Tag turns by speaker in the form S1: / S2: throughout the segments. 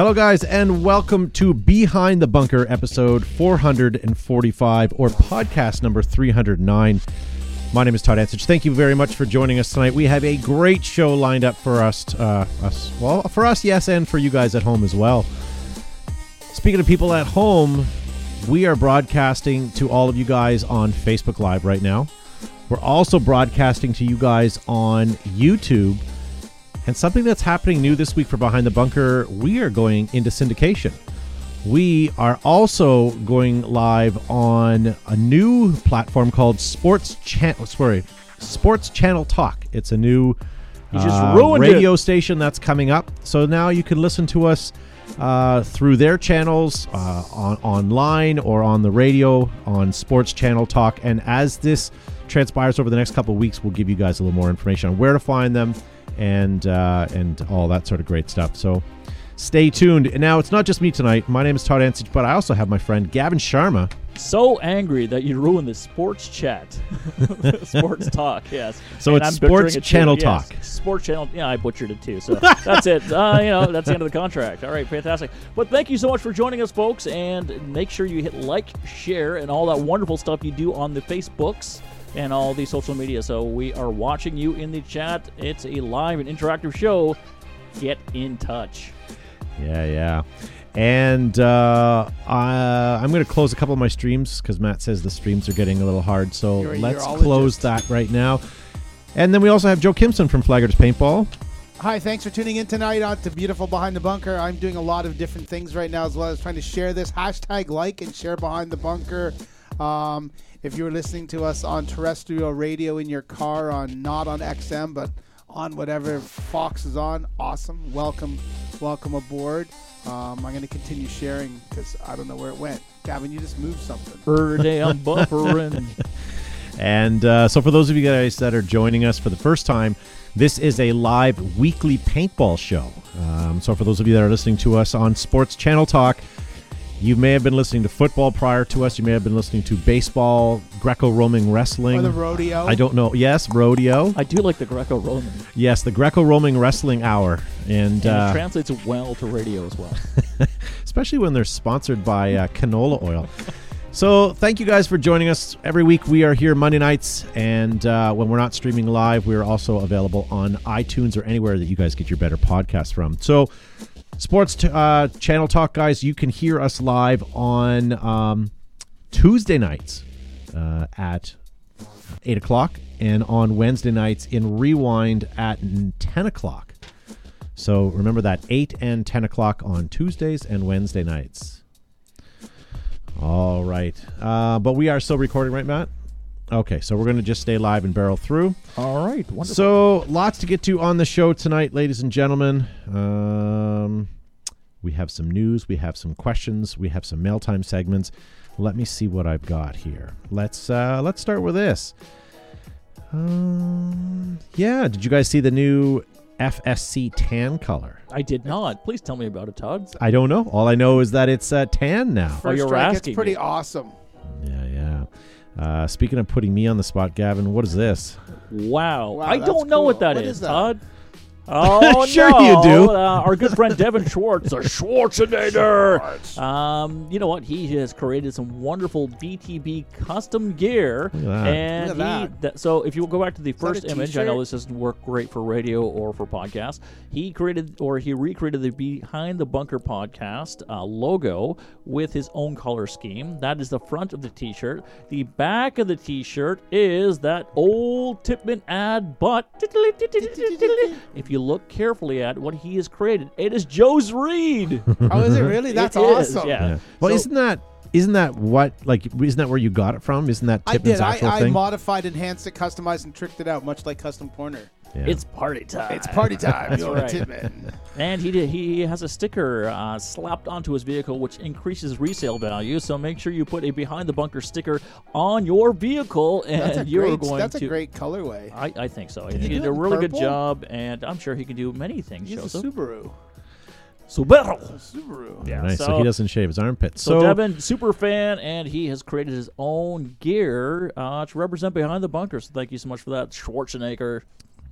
S1: Hello, guys, and welcome to Behind the Bunker, episode 445 or podcast number 309. My name is Todd Ansich. Thank you very much for joining us tonight. We have a great show lined up for us. Uh, us, well, for us, yes, and for you guys at home as well. Speaking of people at home, we are broadcasting to all of you guys on Facebook Live right now. We're also broadcasting to you guys on YouTube. And something that's happening new this week for Behind the Bunker, we are going into syndication. We are also going live on a new platform called Sports Channel. Sorry, Sports Channel Talk. It's a new
S2: just
S1: uh, radio
S2: it.
S1: station that's coming up. So now you can listen to us uh, through their channels uh, on online or on the radio on Sports Channel Talk. And as this transpires over the next couple of weeks, we'll give you guys a little more information on where to find them and uh, and all that sort of great stuff. So stay tuned. And now it's not just me tonight. My name is Todd Ansich, but I also have my friend Gavin Sharma.
S2: So angry that you ruined the sports chat, sports talk. Yes.
S1: So
S2: And
S1: it's
S2: I'm
S1: Sports
S2: it too,
S1: Channel
S2: yes.
S1: Talk.
S2: Sports channel. Yeah, I butchered it too. So that's it. Uh, you know, that's the end of the contract. All right, fantastic. But thank you so much for joining us, folks, and make sure you hit like, share, and all that wonderful stuff you do on the Facebooks and all the social media. So we are watching you in the chat. It's a live and interactive show. Get in touch.
S1: Yeah, yeah. And uh, I, I'm going to close a couple of my streams because Matt says the streams are getting a little hard. So
S3: You're a
S1: let's
S3: urologist.
S1: close that right now. And then we also have Joe Kimson from Flaggers Paintball.
S3: Hi, thanks for tuning in tonight on to Beautiful Behind the Bunker. I'm doing a lot of different things right now as well as trying to share this. Hashtag like and share Behind the Bunker. Um, if you're listening to us on terrestrial radio in your car, on not on XM, but on whatever Fox is on, awesome. Welcome, welcome aboard. Um, I'm going to continue sharing because I don't know where it went. Gavin, you just moved something.
S2: Per day I'm buffering.
S1: And uh, so, for those of you guys that are joining us for the first time, this is a live weekly paintball show. Um, so, for those of you that are listening to us on Sports Channel Talk, you may have been listening to football prior to us. You may have been listening to baseball, Greco-Roman wrestling.
S3: Or the rodeo.
S1: I don't know. Yes, rodeo.
S2: I do like the Greco-Roman.
S1: Yes, the Greco-Roman wrestling hour, and,
S2: And
S1: uh,
S2: it translates well to radio as well.
S1: especially when they're sponsored by uh, canola oil. So, thank you guys for joining us every week. We are here Monday nights, and uh, when we're not streaming live, we're also available on iTunes or anywhere that you guys get your better podcasts from. So, Sports t- uh, Channel Talk, guys, you can hear us live on um, Tuesday nights uh, at 8 o'clock and on Wednesday nights in Rewind at 10 o'clock. So remember that 8 and 10 o'clock on Tuesdays and Wednesday nights. All right. Uh, but we are still recording, right, Matt? Okay, so we're going to just stay live and barrel through.
S2: All right, wonderful.
S1: So, lots to get to on the show tonight, ladies and gentlemen. Um, we have some news, we have some questions, we have some mail time segments. Let me see what I've got here. Let's uh, let's start with this. Um, yeah, did you guys see the new FSC tan color?
S2: I did not. Please tell me about it, Todd.
S1: I don't know. All I know is that it's uh, tan now.
S2: Oh, you're
S3: strike,
S2: asking
S3: It's pretty
S2: me.
S3: awesome.
S1: Yeah, yeah. Uh, speaking of putting me on the spot, Gavin, what is this?
S2: Wow.
S3: Wow,
S2: I don't know
S3: cool.
S2: what that
S3: What
S2: is,
S3: is that?
S2: Todd. Oh
S1: Sure
S2: no!
S1: you do.
S2: Uh, our good friend Devin Schwartz, a Schwarzenegger. Um, you know what? He has created some wonderful BTB custom gear,
S1: Look at that.
S2: and
S3: Look at
S2: he.
S3: that.
S2: that- so if you go back to the
S3: that
S2: first
S3: a
S2: image, I know this doesn't work great for radio or for podcasts. He created or he recreated the Behind the Bunker podcast uh, logo with his own color scheme. That is the front of the T-shirt. The back of the T-shirt is that old Tippmann ad, but if you look carefully at what he has created, it is Joe's Reed.
S3: Oh, is it really? That's
S2: It is,
S3: awesome.
S2: yeah.
S1: Yeah. Well,
S2: So-
S1: isn't that isn't that what like isn't that where you got it from? Isn't that
S3: I
S1: Tippmann's
S3: did. I,
S1: actual
S3: I
S1: thing?
S3: modified, enhanced it, customized, and tricked it out, much like Custom Corner.
S1: Yeah.
S2: It's party time.
S3: It's party time.
S2: That's
S3: You're
S2: right.
S3: a Tippmann.
S2: And he did, he has a sticker uh, slapped onto his vehicle, which increases resale value. So make sure you put a behind the bunker sticker on your vehicle, and
S3: That's a
S2: you're
S3: great.
S2: going
S3: That's
S2: to.
S3: a great colorway.
S2: I, I think so. I
S3: he
S2: think he did a
S3: it in
S2: really good job, and I'm sure he can do many things.
S3: He's a Subaru.
S2: Subaru.
S3: Subaru.
S1: yeah, nice. So,
S2: so-
S1: he doesn't shave his armpits.
S2: So,
S1: So,
S2: Devin, super fan, and he has created his own gear uh, to represent behind the bunker. So thank you so much for that, Schwarzenegger.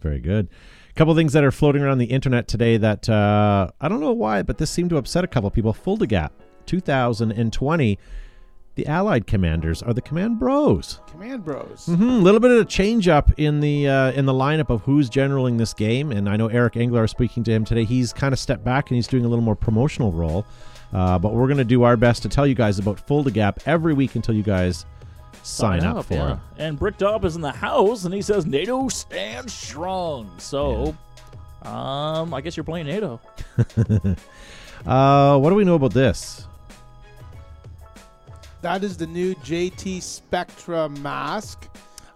S1: Very good, A couple things that are floating around the internet today that uh, I don't know why, but this seemed to upset a couple people. Fulda Gap 2020. The Allied commanders are the Command Bros.
S3: Command Bros.
S1: A little bit of a change up in the uh, in the lineup of who's generaling this game, and I know Eric Engler is speaking to him today. He's kind of stepped back and he's doing a little more promotional role. Uh, but we're going to do our best to tell you guys about Fulda Gap every week until you guys sign, up, for
S2: yeah.
S1: it.
S2: And Bricktop is in the house, and he says NATO stands strong. So, um, I guess you're playing NATO.
S1: Uh, what do we know about this?
S3: That is the new JT Spectra mask.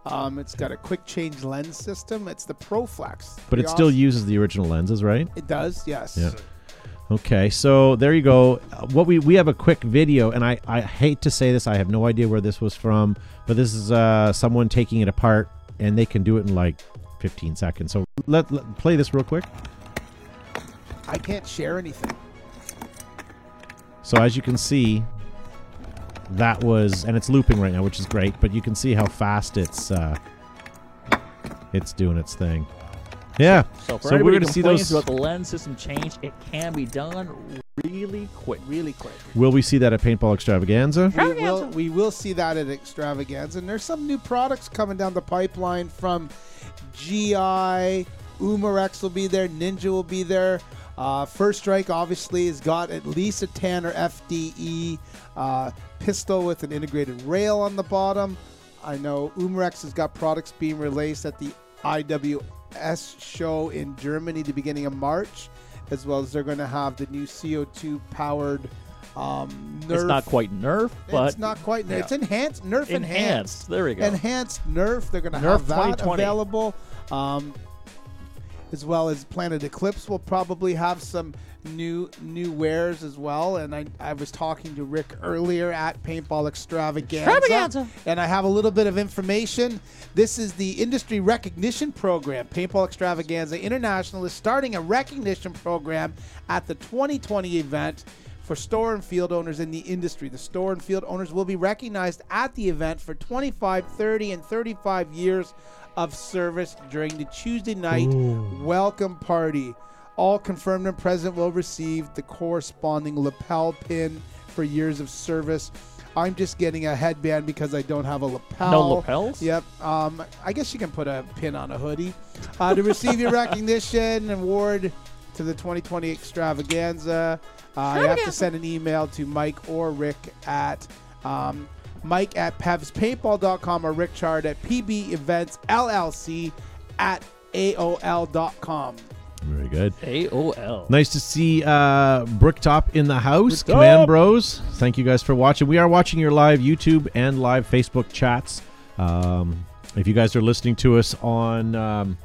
S3: Um, it's got a quick change lens system. It's the ProFlex.
S1: But
S3: Pretty
S1: it still uses the original lenses, right?
S3: It does, yes.
S1: Yeah. Okay, so there you go. What we we have a quick video, and I I hate to say this, I have no idea where this was from, but this is uh someone taking it apart, and they can do it in like 15 seconds. So let, let play this real quick.
S3: I can't share anything.
S1: So as you can see, that was, and it's looping right now, which is great. But you can see how fast it's uh it's doing its thing. Yeah.
S2: So, for
S1: So we're gonna see those-
S2: about the lens system change, it can be done really quick.
S3: Really quick.
S1: Will we see that at Paintball Extravaganza?
S3: We will, we will see that at Extravaganza. And there's some new products coming down the pipeline from GI. Umarex will be there. Ninja will be there. Uh, First Strike obviously has got at least a Tanner FDE uh, pistol with an integrated rail on the bottom. I know Umarex has got products being released at the IWS show in Germany the beginning of March, as well as they're going to have the new CO2 powered um, Nerf
S2: It's not quite Nerf, but
S3: it's not quite.
S2: Yeah.
S3: It's enhanced. Nerf enhanced.
S2: enhanced. There we go.
S3: Enhanced Nerf. They're going to have that available. Um, as well as Planet Eclipse will probably have some new new wares as well. And I, I was talking to Rick earlier at Paintball Extravaganza,
S2: Extravaganza.
S3: and I have a little bit of information. This is the industry recognition program. Paintball Extravaganza International is starting a recognition program at the 2020 event for store and field owners in the industry. The store and field owners will be recognized at the event for 25, 30, and 35 years of service during the Tuesday night welcome party. All confirmed and present will receive the corresponding lapel pin for years of service. I'm just getting a headband because I don't have a lapel.
S2: No lapels?
S3: Yep. Um, I guess you can put a pin on a hoodie. Uh, to receive your recognition and award to the 2020 extravaganza, uh, you have to send an email to Mike or Rick at um, Mike at PevsPaintball.com or Rick Chard at PB Events LLC at AOL.com.
S1: Very good.
S2: AOL.
S1: Nice to see uh, Bricktop in the house.
S2: Bricktop!
S1: Command Bros. Thank you guys for watching. We are watching your live YouTube and live Facebook chats. Um, if you guys are listening to us on um,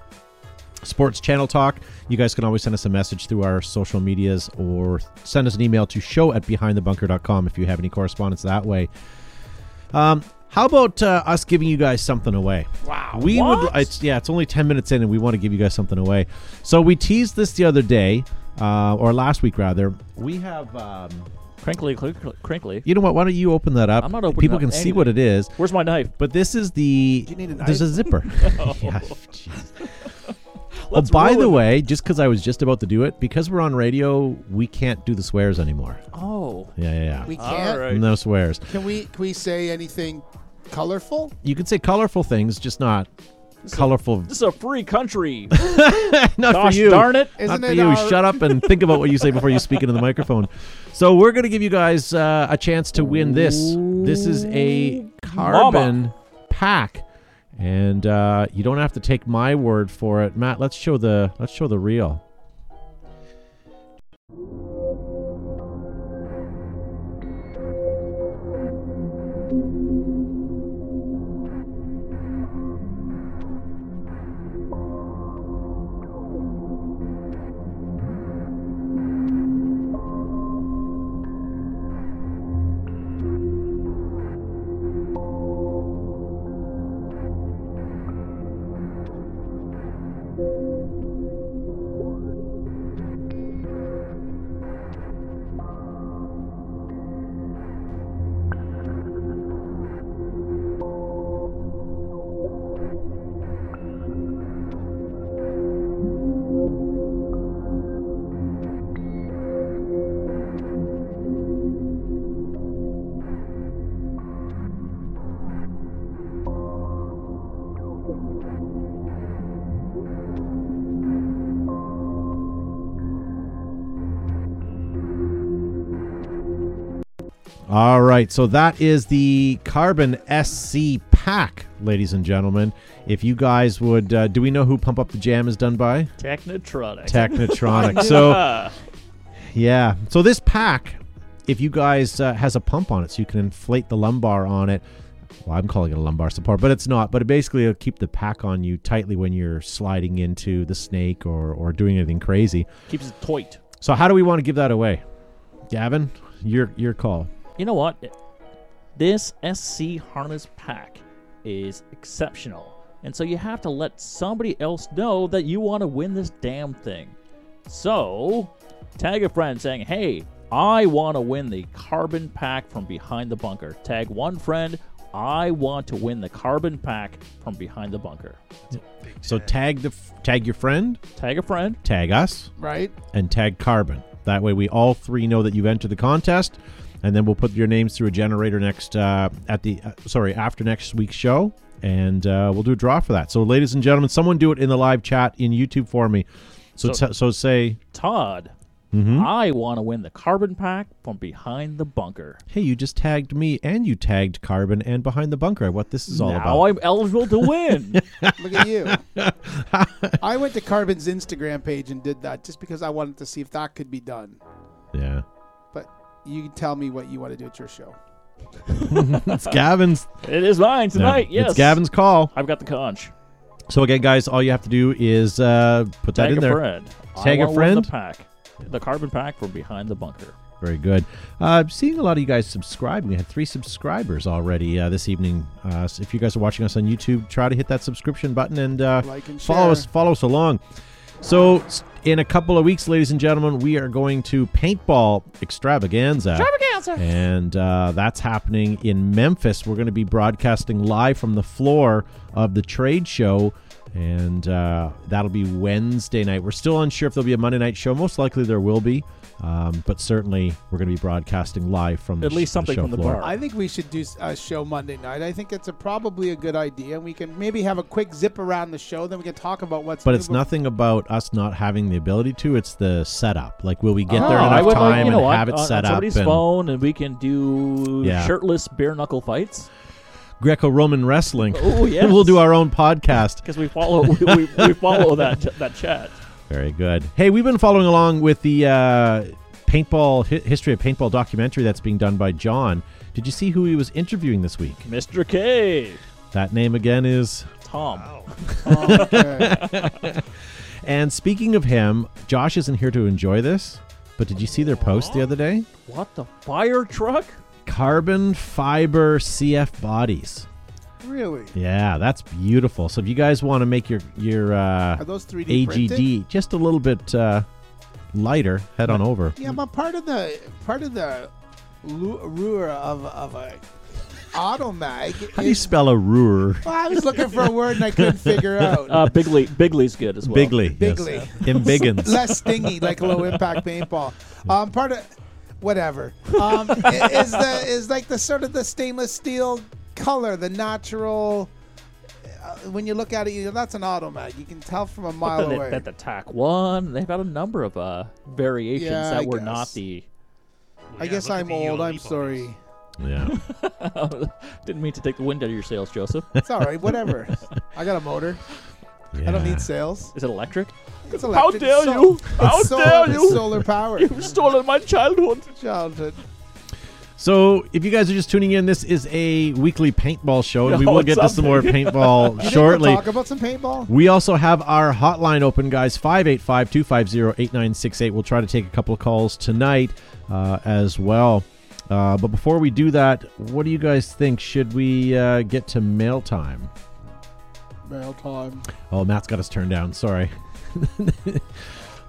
S1: Sports Channel Talk, you guys can always send us a message through our social medias or send us an email to show at behindthebunker.com if you have any correspondence that way. Um, how about uh, us giving you guys something away?
S2: Wow.
S1: We
S2: What?
S1: would. It's yeah. It's only ten minutes in, and we want to give you guys something away. So we teased this the other day, uh, or last week rather. We have. Um,
S2: Crinkly, crinkly, crinkly.
S1: you know what? Why don't you open that up?
S2: I'm not opening
S1: People
S2: up
S1: can see what it is.
S2: Where's my knife?
S1: But this is the.
S3: Do you need a
S1: There's a
S3: knife?
S1: zipper. yeah, jeez. oh,
S2: Let's
S1: by the
S2: ruin-
S1: way, just because I was just about to do it, because we're on radio, we can't do the swears anymore.
S2: Oh.
S1: Yeah, yeah, yeah.
S3: We can't.
S2: right.
S1: No swears.
S3: Can we can we say anything colorful?
S1: You can say colorful things, just not colorful.
S2: This is a free country.
S1: not
S2: Gosh
S1: for you.
S2: darn it.
S3: Isn't
S1: Not for
S3: it
S1: you.
S3: our-
S1: Shut up and think about what you say before you speak into the microphone. So we're going to give you guys uh, a chance to win this. This is a carbon pack, and uh, you don't have to take my word for it. Matt, let's show the let's show the reel. All right, so that is the Carbon SC pack, ladies and gentlemen. If you guys would, uh, do we know who Pump Up the Jam is done by?
S2: Technotronic.
S1: Technotronic. so
S2: Ah,
S1: yeah, so this pack, if you guys uh, has a pump on it, so you can inflate the lumbar on it. Well, I'm calling it a lumbar support, but it's not. But it basically will keep the pack on you tightly when you're sliding into the snake or or doing anything crazy.
S2: keeps it tight.
S1: So how do we want to give that away, Gavin? Your your call.
S2: You know what? This SC harness pack is exceptional. And so you have to let somebody else know that you want to win this damn thing. So, tag a friend saying, hey, I want to win the carbon pack from behind the bunker. Tag one friend, I want to win the carbon pack from behind the bunker.
S1: So tag the tag your friend,
S2: Tag a friend.
S1: tag us,
S3: Right?
S1: and tag Carbon. That way, we all three know that you've entered the contest, and then we'll put your names through a generator next uh, at the uh, sorry after next week's show, and uh, we'll do a draw for that. So, ladies and gentlemen, someone do it in the live chat in YouTube for me. So,
S2: So-
S1: t- so say,
S2: Todd,
S1: Mhm.
S2: I want to win the carbon pack from behind the bunker.
S1: hey, you just tagged me, and you tagged Carbon and behind the bunker. What this is all
S2: now
S1: about?
S2: I'm eligible to win.
S3: Look at you. I went to Carbon's Instagram page and did that just because I wanted to see if that could be done.
S1: yeah,
S3: But you can tell me what you want to do at your show.
S1: it's Gavin's.
S2: it is mine tonight.
S1: Yeah,
S2: yes.
S1: it's Gavin's call.
S2: I've got the conch.
S1: So again, guys, all you have to do is uh, put that in
S2: a
S1: there.
S2: friend.
S1: Tag
S2: I
S1: a
S2: wanna win
S1: friend?
S2: The pack, the carbon pack from behind the bunker.
S1: Very good. Uh, seeing a lot of you guys subscribing. We had three subscribers already uh, this evening. Uh, so if you guys are watching us on YouTube, try to hit that subscription button and uh,
S3: Like and
S1: follow
S3: share.
S1: us. Follow us along. So s- in a couple of weeks, ladies and gentlemen, we are going to paintball extravaganza. And uh, that's happening in Memphis. We're going to be broadcasting live from the floor of the trade show. And uh, that'll be Wednesday night. We're still unsure if there'll be a Monday night show. Most likely there will be. Um, but certainly we're going to be broadcasting live from
S2: At
S1: the
S2: least
S1: sh-
S2: something
S1: show
S2: from the
S1: floor.
S2: bar.
S3: I think we should do a show Monday night. I think it's a, probably a good idea. And we can maybe have a quick zip around the show. Then we can talk about what's
S1: But
S3: new
S1: it's
S3: bef-
S1: nothing about us not having the ability to. It's the setup. Like, will we get there
S2: Oh,
S1: in
S2: I
S1: enough
S2: would
S1: time
S2: like, you know
S1: and
S2: what,
S1: have it
S2: on,
S1: set
S2: on
S1: up?
S2: somebody's
S1: and
S2: phone, and we can do
S1: Yeah.
S2: shirtless bare knuckle fights.
S1: Greco-Roman wrestling.
S2: Oh yes,
S1: we'll do our own podcast.
S2: because we follow we, we, we follow that that chat.
S1: Very good. Hey, we've been following along with the uh, paintball hi- history of paintball documentary that's being done by John. Did you see who he was interviewing this week?
S2: Mr. K,
S1: That name again is.
S2: Tom.
S3: Oh, okay.
S1: And speaking of him, Josh isn't here to enjoy this. But did you see their post the other day?
S2: What the fire truck?
S1: Carbon fiber CF bodies.
S3: Really?
S1: Yeah, that's beautiful. So if you guys want to make your your uh,
S3: Are those 3D printed?
S1: AGD just a little bit uh, lighter, head on over.
S3: Yeah, but part of the part of the lu- lure of of a automag.
S1: How do you spell a ruler?
S3: Well, I was looking for a word and I couldn't figure out.
S2: Uh, Bigley. Bigley's good as well.
S1: Bigly.
S3: Bigly.
S1: Yes. In Biggins.
S3: Less stingy, like low impact paintball. Um, part of whatever um, is the is like the sort of the stainless steel color, the natural. Uh, when you look at it, you know, that's an automag. You can tell from a mile
S2: They-
S3: away.
S2: That the TAC one. They've had a number of uh, variations
S3: Yeah,
S2: that
S3: I
S2: were
S3: guess.
S2: not the.
S3: I guess I'm old. I'm
S4: ULE
S3: sorry.
S1: Yeah.
S2: Didn't mean to take the wind out of your sails, Joseph.
S3: It's all right. Whatever. I got a motor. I don't need sales.
S2: Is it electric?
S3: It's
S2: How
S3: electric.
S2: dare
S3: It's
S2: you! How
S3: it's solar,
S2: dare
S3: it's
S2: you!
S3: solar powered.
S2: You've stolen my childhood.
S3: Childhood.
S1: So, if you guys are just tuning in, this is a weekly paintball show, and we will get to some more paintball shortly.
S3: We'll talk about some paintball.
S1: We also have our hotline open, guys 585 250 8968. We'll try to take a couple of calls tonight uh, as well. Uh, but before we do that, what do you guys think? Should we uh, get to mail time?
S3: Mail time.
S1: Oh, Matt's got us turned down. Sorry.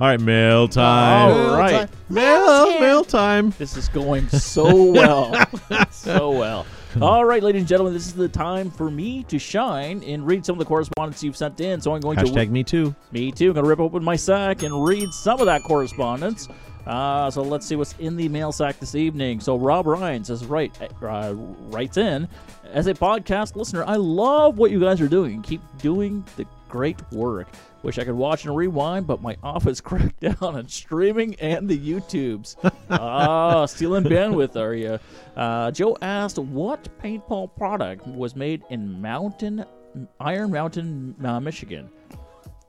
S1: All right, mail time.
S2: All right.
S1: Mail, mail time.
S2: This is going so well. so well. All right, ladies and gentlemen, this is the time for me to shine and read some of the correspondence you've sent in. So I'm going to
S1: Hashtag me too.
S2: Me too. I'm going to rip open my sack and read some of that correspondence. Uh, so let's see what's in the mail sack this evening. So Rob Ryan says, right, uh, writes in, as a podcast listener, I love what you guys are doing. Keep doing the Great work. Wish I could watch and rewind, but my office cracked down on streaming and the YouTubes. ah, stealing bandwidth, are you? Uh, Joe asked, what paintball product was made in Mountain, Iron Mountain, uh, Michigan?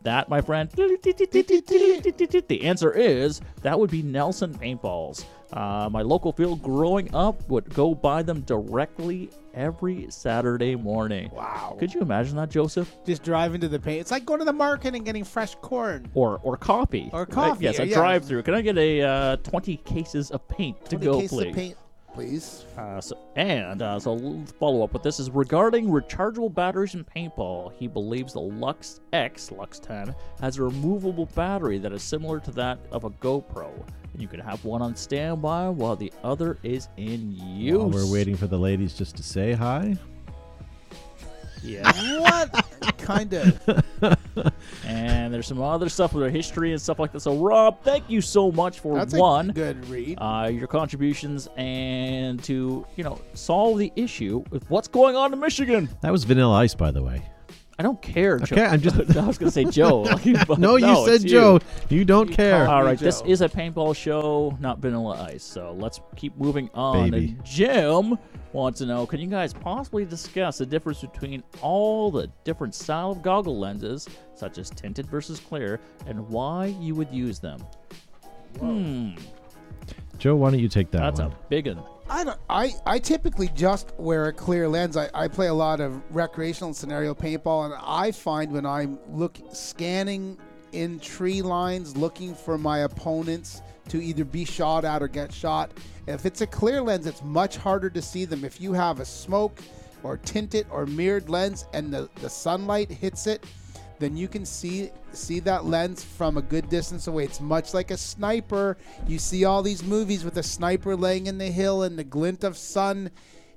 S2: That, my friend, the answer is that would be Nelson paintballs. Uh, my local field growing up would go buy them directly every Saturday morning.
S3: Wow.
S2: Could you imagine that, Joseph?
S3: Just driving to the paint. It's like going to the market and getting fresh corn.
S2: Or or coffee.
S3: Or
S2: Right,
S3: coffee,
S2: yes, a
S3: yeah.
S2: drive through. Can I get a uh, 20 cases of paint to
S3: 20
S2: go,
S3: cases of
S2: please?
S3: paint, please.
S2: Uh, so, and uh, so follow up with this is regarding rechargeable batteries in paintball. He believes the Luxe X Luxe 10 has a removable battery that is similar to that of a GoPro, and you can have one on standby while the other is in use.
S1: While we're waiting for the ladies just to say hi.
S2: Yeah.
S3: what kind of?
S2: and there's some other stuff with our history and stuff like that. So Rob, thank you so much for
S3: That's
S2: one.
S3: a good read.
S2: uh, your contributions and to you know solve the issue with what's going on in Michigan.
S1: That was Vanilla Ice, by the way.
S2: I don't care. Joe.
S1: Okay, I'm just-
S2: I was gonna say Joe. but
S1: No, you said
S2: it's
S1: Joe. You don't
S3: You
S1: care.
S3: called-
S2: All
S3: me
S2: right, this is a paintball show, not Vanilla Ice. So let's keep moving on.
S1: Baby.
S2: And Jim wants to know: Can you guys possibly discuss the difference between all the different style of goggle lenses, such as tinted versus clear, and why you would use them? Hmm,
S1: Joe, why don't you take that
S2: that's
S1: one?
S2: a big one.
S3: I don't. I, I typically just wear a clear lens. I, I play a lot of recreational scenario paintball, and I find when I'm look scanning in tree lines looking for my opponents to either be shot at or get shot. If it's a clear lens, it's much harder to see them. If you have a smoke or tinted or mirrored lens and the, the sunlight hits it, then you can see see that lens from a good distance away. It's much like a sniper. You see all these movies with a sniper laying in the hill and the glint of sun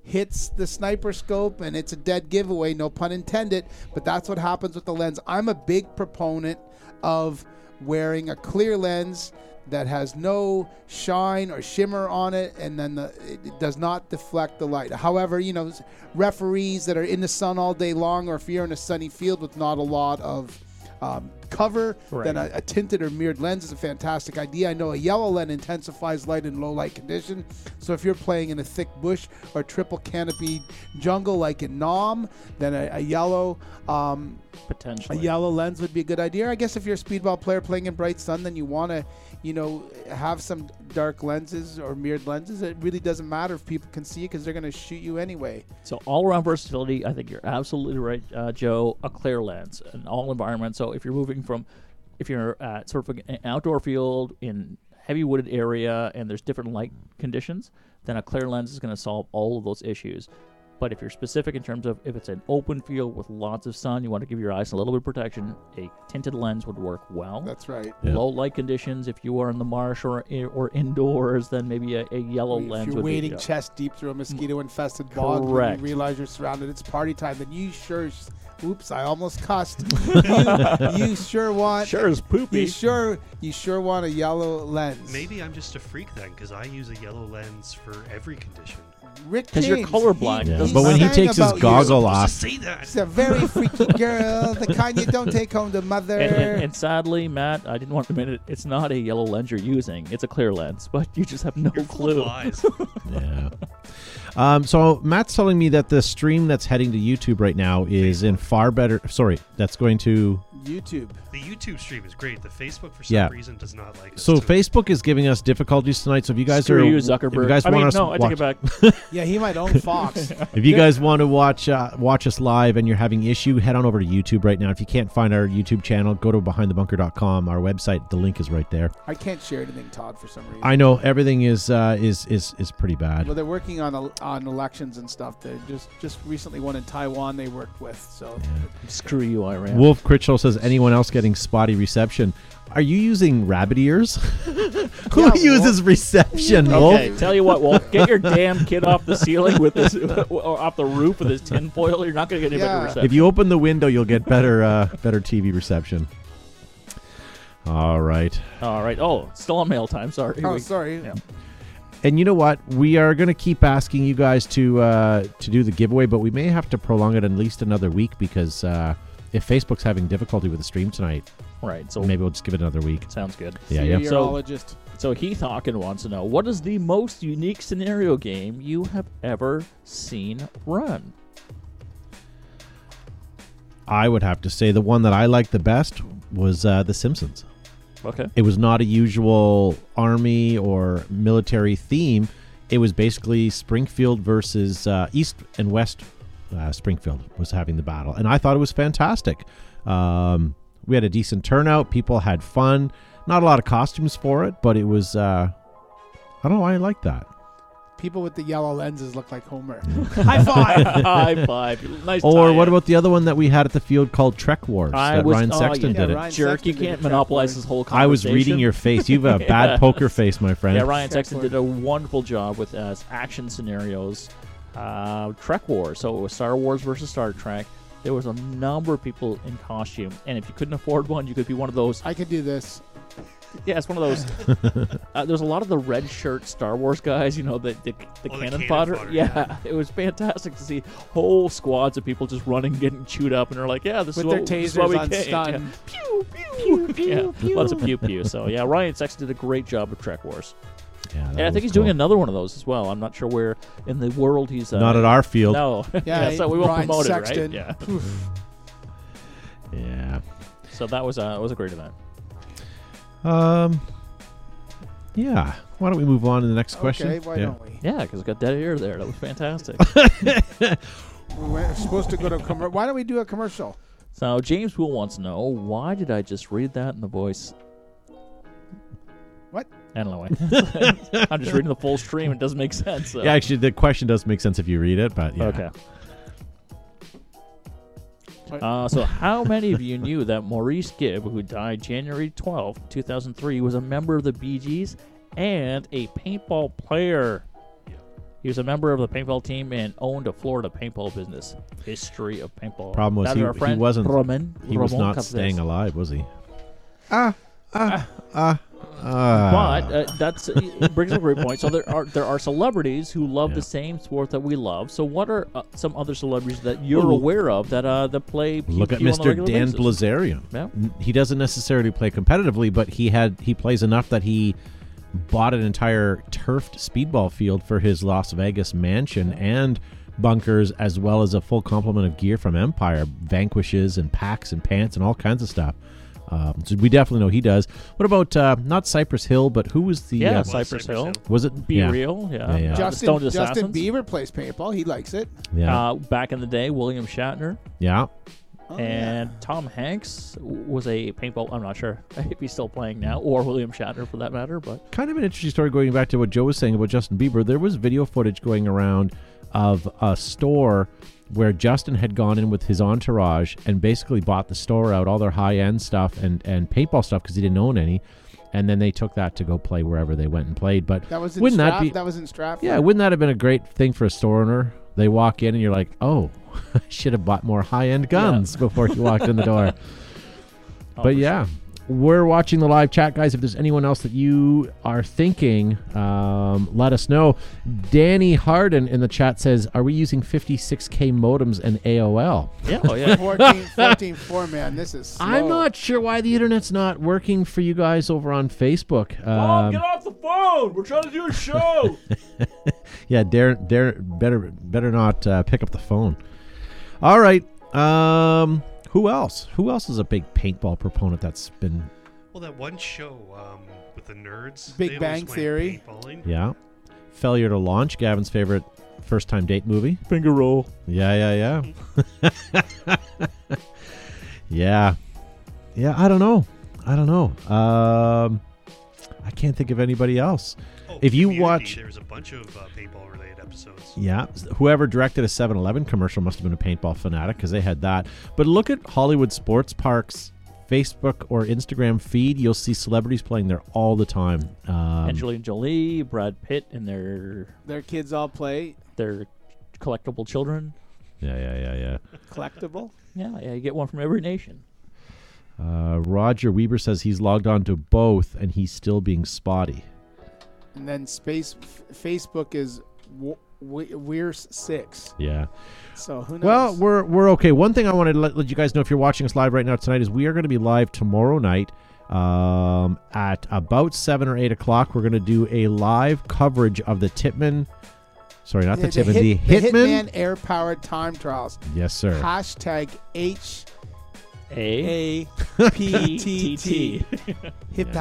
S3: hits the sniper scope and it's a dead giveaway, no pun intended, but that's what happens with the lens. I'm a big proponent of wearing a clear lens that has no shine or shimmer on it and then the, it does not deflect the light. However, you know, referees that are in the sun all day long or if you're in a sunny field with not a lot of um, cover, then a, a tinted or mirrored lens is a fantastic idea. I know a yellow lens intensifies light in low light condition. So if you're playing in a thick bush or triple canopy jungle like in Nam, then a, a yellow um, a yellow lens would be a good idea. I guess if you're a speedball player playing in bright sun, then you want to, you know, have some dark lenses or mirrored lenses. It really doesn't matter if people can see you because they're going to shoot you anyway.
S2: So all around versatility, I think you're absolutely right, uh, Joe. A clear lens in all environments. So if you're moving from, if you're at sort of an outdoor field in heavy wooded area and there's different light conditions, then a clear lens is going to solve all of those issues. But if you're specific in terms of if it's an open field with lots of sun, you want to give your eyes a little bit of protection. A tinted lens would work well.
S3: That's right.
S1: Yeah.
S2: Low light conditions, if you are in the marsh or eh, or indoors, then maybe a, a yellow
S3: if
S2: lens
S3: If
S2: you're
S3: wading chest deep through a mm. mosquito-infested bog,
S2: and
S3: you realize you're surrounded, it's party time. Then you sure, oops, I almost cussed. you, you sure want,
S2: Sure as poopy.
S3: you sure, you sure want a yellow lens.
S4: Maybe I'm just a freak then, because I use a yellow lens for every condition.
S3: Rick
S2: 'Cause you're
S3: James,
S2: colorblind.
S3: he-
S2: Yeah.
S3: he's
S1: But when he
S3: saying
S1: takes his
S3: about you.
S1: goggle off,
S4: to say.
S3: She's a very freaky girl, the kind you don't take home to mother.
S2: And, and, and sadly, Matt, I didn't want to admit it. It's not a yellow lens you're using. It's a clear lens, but you just have no
S4: You're
S2: clue.
S4: of lies.
S1: yeah. Um, so Matt's telling me that the stream that's heading to YouTube right now is in far better. Sorry, that's going to.
S3: YouTube.
S4: the YouTube stream is great. The Facebook, for some
S1: Yeah.
S4: reason, does not like us.
S1: So
S4: too.
S1: Facebook is giving us difficulties tonight. So if you guys
S2: Screw
S1: are,
S2: you,
S1: if
S2: Zuckerberg.
S1: you guys
S2: I
S1: want
S2: mean,
S1: us
S2: no, I
S1: watch,
S2: take it back.
S3: Yeah, he might own Fox.
S1: if you guys want to watch uh, watch us live and you're having issue, head on over to YouTube right now. If you can't find our YouTube channel, go to behindthebunker.com. Our website, the link is right there.
S3: I can't share anything, Todd, for some reason.
S1: I know everything is uh, is is is pretty bad.
S3: Well, they're working on on elections and stuff. They just just recently one in Taiwan they worked with. So
S2: Screw you, Iran.
S1: Wolf Critchell says, anyone else getting spotty reception? Are you using rabbit ears? Who
S3: Yeah,
S1: uses reception, Wolf?
S2: Okay, tell you what, Wolf, get your damn kid off the ceiling with this, or off the roof with this tinfoil. You're not going to get any
S3: Yeah.
S2: better reception.
S1: If you open the window, you'll get better uh, better TV reception. All right.
S2: All right. Oh, still on mail time. Sorry.
S3: oh
S2: We-
S3: sorry.
S2: yeah.
S1: And you know what? We are going to keep asking you guys to uh, to do the giveaway, but we may have to prolong it at least another week because uh, if Facebook's having difficulty with the stream tonight,
S2: Right. So
S1: maybe we'll just give it another week.
S2: sounds good.
S1: Yeah, yeah.
S2: So-
S3: urologist.
S2: So Heath Hawken wants to know what is the most unique scenario game you have ever seen run?
S1: I would have to say the one that I liked the best was uh, The Simpsons.
S2: Okay.
S1: It was not a usual army or military theme. It was basically Springfield versus uh, East and West. Uh, Springfield was having the battle, and I thought it was fantastic. Um, we had a decent turnout. People had fun. Not a lot of costumes for it, but it was. Uh, I don't know why I like that.
S3: People with the yellow lenses look like Homer. High five!
S2: High five. Nice.
S1: Or
S2: tie-in.
S1: what about the other one that we had at the field called Trek Wars?
S2: I
S1: that
S2: was-
S1: Ryan
S2: oh,
S1: Sexton
S2: yeah,
S1: did it.
S3: Ryan
S2: jerk? You
S3: Sexton did
S2: can't monopolize this whole conversation.
S1: I was reading your face. You have a bad
S2: Yeah.
S1: poker face, my friend.
S2: Yeah, Ryan Sexton did a wonderful job with uh, action scenarios. Uh, Trek Wars. So it was Star Wars versus Star Trek. There was a number of people in costume, and if you couldn't afford one, you could be one of those.
S3: I could do this.
S2: Yeah, it's one of those. uh, there's a lot of the red shirt Star Wars guys, you know, the the, the
S4: Oh, the
S2: cannon
S4: cannon
S2: fodder.
S4: fodder,
S2: yeah,
S4: yeah.
S2: it was fantastic to see whole squads of people just running, getting chewed up, and they're like, "Yeah, this
S3: With
S2: is what, this is what
S3: tasers
S2: we
S3: on
S2: came."
S3: stun.
S2: Yeah. Pew pew pew yeah, lots of pew pew. So yeah, Ryan Sexton did a great job with Trek Wars,
S1: Yeah,
S2: and I think he's
S1: cool.
S2: doing another one of those as well. I'm not sure where in the world he's. Uh,
S1: Not at our field.
S2: No,
S3: Yeah,
S2: so we won't
S3: Ryan
S2: promote
S3: Sexton.
S2: it, right? Yeah.
S1: Yeah.
S2: So that was uh, was a great event.
S1: Um. Yeah. Why don't we move on to the next question?
S3: Okay, why
S1: yeah.
S3: don't we?
S2: Yeah, because it got dead air there. That was fantastic.
S3: We We're supposed to go to commercial. Why don't we do a commercial?
S2: So James Will wants to know why did I just read that in the voice?
S3: What?
S2: I don't know. I'm just reading the full stream. It doesn't make sense. So.
S1: Yeah, actually, the question does make sense if you read it, but yeah.
S2: Okay. Uh, so, how many of you knew that Maurice Gibb, who died January 12, 2003, was a member of the Bee Gees and a paintball player? He was a member of the paintball team and owned a Florida paintball business. History of paintball.
S1: Problem was he-
S2: is
S1: he wasn't-
S2: Roman,
S1: He was not
S2: Capes.
S1: staying alive, was he? Ah, ah, ah, ah.
S2: But uh, that's it brings up a great point. So there are there are celebrities who love the same sport that we love. So what are uh, some other celebrities that you're
S1: Well,
S2: aware of that uh that play?
S1: Look at
S2: on a
S1: Mr.
S2: regular
S1: Dan
S2: basis?
S1: Bilzerian.
S2: Yeah.
S1: N- He doesn't necessarily play competitively, but he had he plays enough that he bought an entire turfed speedball field for his Las Vegas mansion and bunkers, as well as a full complement of gear from Empire, vanquishes and packs and pants and all kinds of stuff. Um, so we definitely know he does. What about uh, not Cypress Hill, but who was the?
S2: Yeah,
S1: uh,
S4: Was
S2: Cypress Hill.
S1: was it?
S2: Be
S1: yeah.
S2: real, yeah.
S1: Yeah, yeah.
S3: Justin,
S2: Stoned
S3: Justin Bieber plays paintball. He likes it.
S1: Yeah,
S2: Uh, back in the day, William Shatner
S1: yeah.
S3: Oh,
S2: and Tom Hanks was a paintball. I'm not sure if he's still playing now, or William Shatner for that matter. But
S1: kind of an interesting story going back to what Joe was saying about Justin Bieber. There was video footage going around of a store where Justin had gone in with his entourage and basically bought the store out, all their high end stuff and, and paintball stuff because he didn't own any. And then they took that to go play wherever they went and played. But
S3: That was in
S1: Wouldn't that be-
S3: that was in Stratford.
S1: yeah, wouldn't that have been a great thing for a store owner? They walk in and you're like, oh, I should have bought more high end guns before you walked in the door.
S2: oh,
S1: But
S2: for
S1: yeah, we're watching the live chat, guys. If there's anyone else that you are thinking, um, let us know. Danny Harden in the chat says, "Are we using 56k modems and AOL?"
S2: yeah, oh yeah.
S3: 14, 14 4, man. This is slow.
S1: I'm not sure why the internet's not working for you guys over on Facebook. Um, Mom, get
S2: off the phone. We're trying to do a show.
S1: yeah, dare, dare, better, better not uh, pick up the phone. All right. Um, who else? Who else is a big paintball proponent that's been?
S4: Well, that one show um, with the nerds.
S3: Big
S4: they
S3: Bang
S4: always went
S3: Theory.
S4: paintballing.
S1: Yeah, failure to launch. Gavin's favorite first-time date movie.
S2: Finger roll.
S1: Yeah, yeah, yeah. yeah. Yeah, I don't know. I don't know. Um I can't think of anybody else.
S4: Oh,
S1: If you
S4: Community,
S1: watch-
S4: there's a bunch of uh, paintball-related episodes.
S1: Yeah, whoever directed a 7-Eleven commercial must have been a paintball fanatic because they had that. But look at Hollywood Sports Parks Facebook or Instagram feed. You'll see celebrities playing there all the time. Um,
S2: Angelina Jolie, Brad Pitt, and their
S3: Their kids all play
S2: their collectible children.
S1: yeah, yeah, yeah, yeah.
S3: collectible.
S2: Yeah, yeah. You get one from every nation.
S1: Uh, Roger Weber says he's logged on to both and he's still being spotty.
S3: And then space f- Facebook is w- we, we're six.
S1: Yeah.
S3: So who knows?
S1: Well, we're we're okay. One thing I wanted to let, let you guys know if you're watching us live right now tonight is we are going to be live tomorrow night um, at about seven or eight o'clock. We're going to do a live coverage of the Titman. Sorry, not the,
S3: Yeah,
S1: Titman,
S3: hit-
S1: the Hitman.
S3: Hitman air powered time trials.
S1: Yes, sir.
S3: Hashtag H
S2: A
S3: A
S2: P
S3: T
S2: T
S3: T.
S2: T.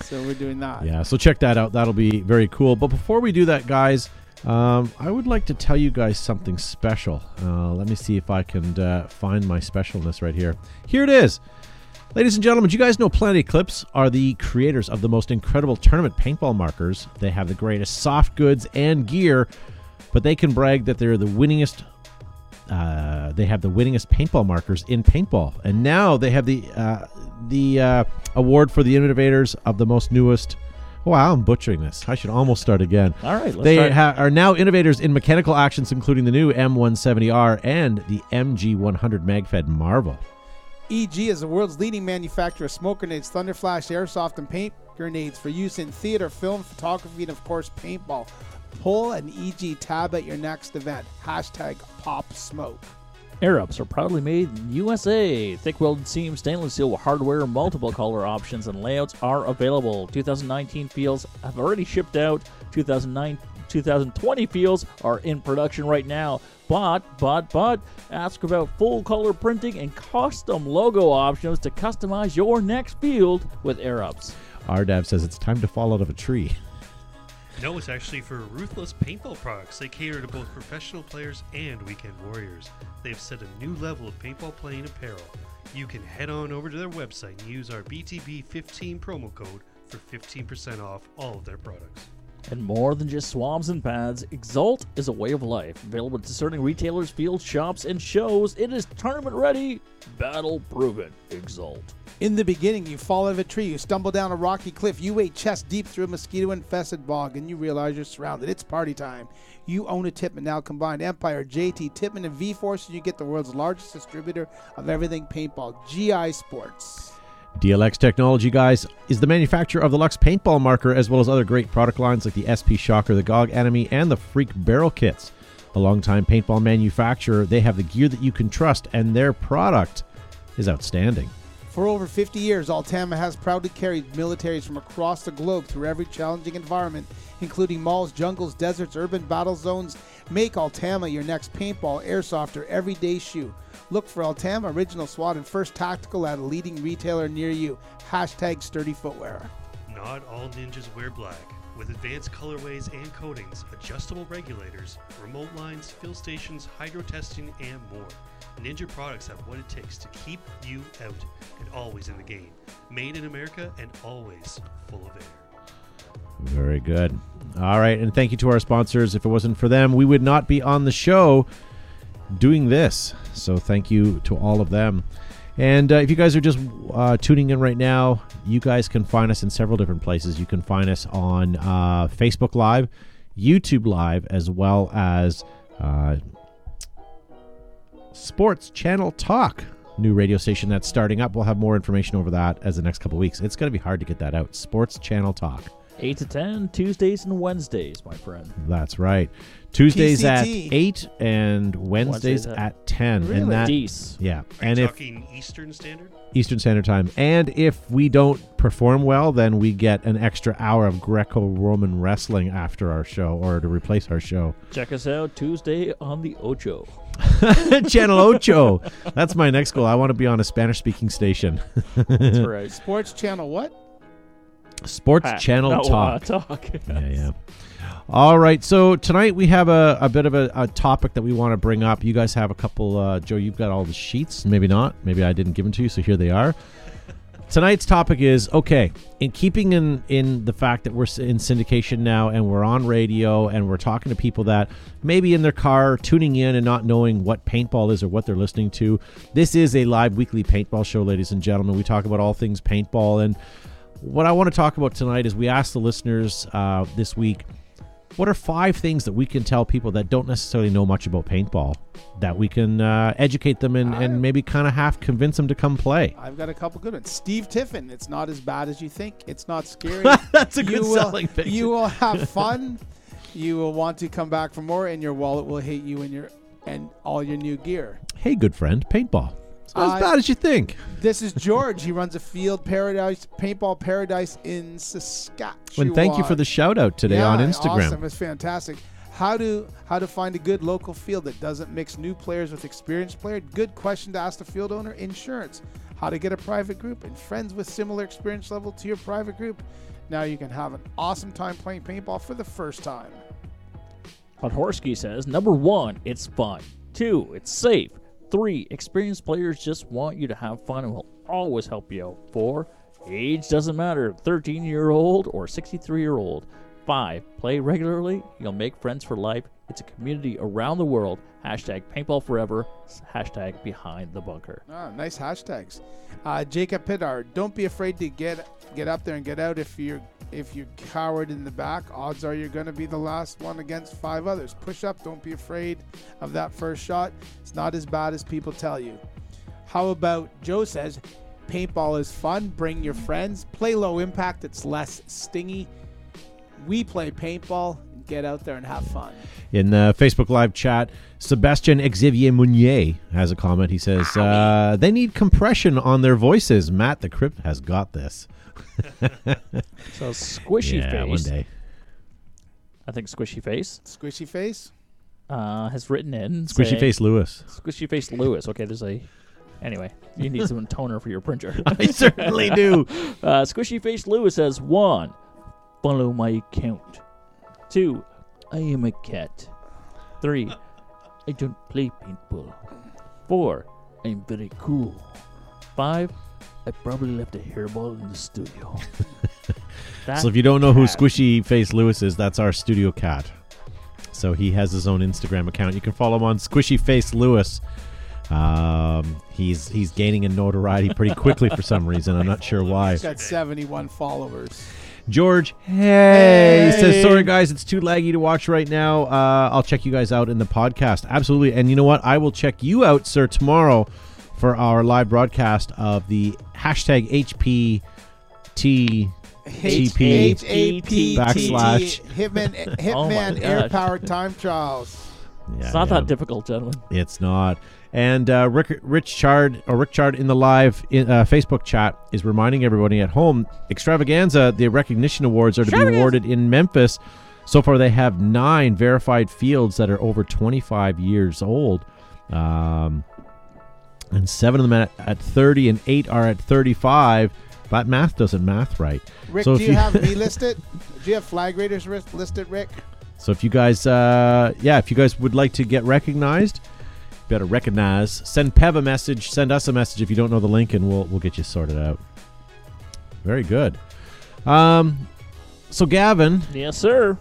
S3: So we're doing that.
S1: Yeah, so check that out. That'll be very cool. But before we do that, guys, um, I would like to tell you guys something special. Uh, let me see if I can uh, find my specialness right here. Here it is. Ladies and gentlemen, do you guys know Planet Eclipse are the creators of the most incredible tournament paintball markers? They have the greatest soft goods and gear, but they can brag that they're the winningest uh, they have the winningest paintball markers in paintball, and now they have the uh, the uh, award for the innovators of the most newest. Wow, I'm butchering this. I should almost start again.
S2: All right, let's
S1: they
S2: try.
S1: ha- are now innovators in mechanical actions, including the new M170R and the MG100 MagFed Marvel.
S3: EG is the world's leading manufacturer of smoke grenades, thunderflash, airsoft, and paint grenades for use in theater, film, photography, and of course paintball. Pull an EG tab at your next event. Hashtag pop smoke.
S2: Air ups are proudly made in USA. Thick welded seam stainless steel hardware, multiple color options and layouts are available. 2019 fields have already shipped out. 2009 2020 fields are in production right now. But, but, but, ask about full color printing and custom logo options to customize your next field with Air Ups.
S1: RDAV says it's time to fall out of a tree.
S4: No, it's actually for Ruthless Paintball products. They cater to both professional players and weekend warriors. They've set a new level of paintball playing apparel. You can head on over to their website and use our BTB15 promo code for 15% off all of their products.
S2: And more than just swabs and pads, Exalt is a way of life. Available at discerning retailers, field shops, and shows. It is tournament ready, battle proven. Exalt.
S3: In the beginning, you fall out of a tree, you stumble down a rocky cliff, you wade chest deep through a mosquito infested bog, and you realize you're surrounded. It's party time. You own a Tippmann now combined Empire, JT, Tippmann, and V Force, and you get the world's largest distributor of everything paintball, GI Sports.
S1: DLX Technology, guys, is the manufacturer of the Luxe paintball marker as well as other great product lines like the SP Shocker, the GOG Enemy, and the Freak Barrel Kits. A longtime paintball manufacturer, they have the gear that you can trust, and their product is outstanding.
S3: For over 50 years, Altama has proudly carried militaries from across the globe through every challenging environment, including malls, jungles, deserts, urban battle zones. Make Altama your next paintball, airsoft, or everyday shoe. Look for Altama Original SWAT and First Tactical at a leading retailer near you. Hashtag sturdy footwear.
S4: Not all ninjas wear black. With advanced colorways and coatings, adjustable regulators, remote lines, fill stations, hydro testing, and more, Ninja products have what it takes to keep you out and always in the game. Made in America and always full of air.
S1: Very good. All right, and thank you to our sponsors. If it wasn't for them, we would not be on the show doing this. So thank you to all of them. And uh, if you guys are just uh, tuning in right now, you guys can find us in several different places. You can find us on uh, Facebook Live, YouTube Live, as well as uh, Sports Channel Talk, new radio station that's starting up. We'll have more information over that as the next couple weeks. It's going to be hard to get that out. Sports Channel Talk.
S2: 8 to 10, Tuesdays and Wednesdays, my friend.
S1: That's right. Tuesdays at 8 and Wednesdays
S2: Wednesdays at-
S1: at 10.
S3: Really?
S1: And that
S2: Dees.
S1: yeah.
S4: Are
S1: And
S4: you
S1: if
S4: talking Eastern Standard?
S1: Eastern Standard Time. And if we don't perform well, then we get an extra hour of Greco-Roman wrestling after our show or to replace our show.
S2: Check us out Tuesday on the Ocho.
S1: Channel Ocho. That's my next goal. I want to be on a Spanish-speaking station.
S2: That's right.
S3: Sports Channel what?
S1: Sports
S2: Ah,
S1: Channel Talk.
S2: talk.
S1: Yeah, yeah. All right. So tonight we have a, a bit of a, a topic that we want to bring up. You guys have a couple. Uh, Joe, you've got all the sheets. Maybe not. Maybe I didn't give them to you. So here they are. Tonight's topic is okay. In keeping in in the fact that we're in syndication now and we're on radio and we're talking to people that maybe in their car tuning in and not knowing what paintball is or what they're listening to. This is a live weekly paintball show, ladies and gentlemen. We talk about all things paintball and what I want to talk about tonight is we asked the listeners uh, this week what are five things that we can tell people that don't necessarily know much about paintball that we can uh, educate them and, and maybe kind of half convince them to come play
S3: I've got a couple good ones. Steve Tiffin. It's not as bad as you think. It's not scary.
S1: that's a good
S3: you will,
S1: selling picture
S3: You will have fun. You will want to come back for more, and your wallet will hate you and your and all your new gear.
S1: Hey, good friend, paintball. It's not
S3: I-
S1: as bad as you think.
S3: This is George. he runs a field paradise, paintball paradise in Saskatchewan.
S1: And thank you for the shout out today
S3: yeah,
S1: on Instagram.
S3: Awesome, it's fantastic. How to how to find a good local field that doesn't mix new players with experienced players? Good question to ask the field owner. Insurance. How to get a private group and friends with similar experience level to your private group. Now you can have an awesome time playing paintball for the first time.
S2: Podhorsky says number one, it's fun. Two, it's safe. Three, experienced players just want you to have fun and will always help you out. Four, age doesn't matter 13 year old or 63 year old. Five, play regularly. You'll make friends for life. It's a community around the world. Hashtag paintball forever. Hashtag behind the bunker.
S3: Ah, nice hashtags. Uh, Jacob Pittard, don't be afraid to get get up there and get out if you're if you're coward in the back. Odds are you're going to be the last one against five others. Push up. Don't be afraid of that first shot. It's not as bad as people tell you. How about Joe says, paintball is fun. Bring your friends. Play low impact. It's less stingy. We play paintball. Get out there and have fun.
S1: In the Facebook Live chat, Sebastian Xavier Meunier has a comment. He says, uh, They need compression on their voices. Matt the Crypt has got this.
S2: So Squishy
S1: yeah, one
S2: Face,
S1: day.
S2: I think Squishy Face,
S3: Squishy face.
S2: uh, has written in
S1: Squishy
S2: saying-
S1: Face Lewis.
S2: Squishy Face Lewis. Okay, there's a. Anyway, you need some toner for your printer.
S1: I certainly do.
S2: Uh, Squishy Face Lewis says one, follow my account. Two, I am a cat. Three, I don't play paintball. Four, I'm very cool. Five, I probably left a hairball in the studio.
S1: So if you don't know who
S2: cat-
S1: Squishy Face Lewis is, that's our studio cat. So he has his own Instagram account. You can follow him on Squishy Face Lewis. Um, he's he's gaining in notoriety pretty quickly for some reason. I'm not sure why.
S3: He's got 71 followers.
S1: George, hey, he says sorry guys, it's too laggy to watch right now. Uh, I'll check you guys out in the podcast. Absolutely, and you know what? I will check you out, sir, tomorrow for our live broadcast of the hashtag HPT. TP
S3: H A P
S1: backslash.
S3: Hitman
S2: Oh
S3: Hitman Air. Powered Time Trials.
S1: Yeah,
S2: It's not
S1: yeah.
S2: that difficult, gentlemen.
S1: It's not. And uh, Rick, Rich Chard or Rick Chard in the live in, uh, Facebook chat is reminding everybody at home: Extravaganza, the recognition awards are to be awarded in Memphis. So far, they have nine verified fields that are over 25 years old, um, and seven of them at, at 30, and eight are at 35. That math doesn't math right.
S3: Rick,
S1: So
S3: do you
S1: you-
S3: have me listed? Do you have Flag Raiders ris- listed, Rick?
S1: So if you guys, uh, yeah, if you guys would like to get recognized, better recognize. Send Pev a message. Send us a message if you don't know the link, and we'll we'll get you sorted out. Very good. Um, so Gavin,
S2: Yes, sir.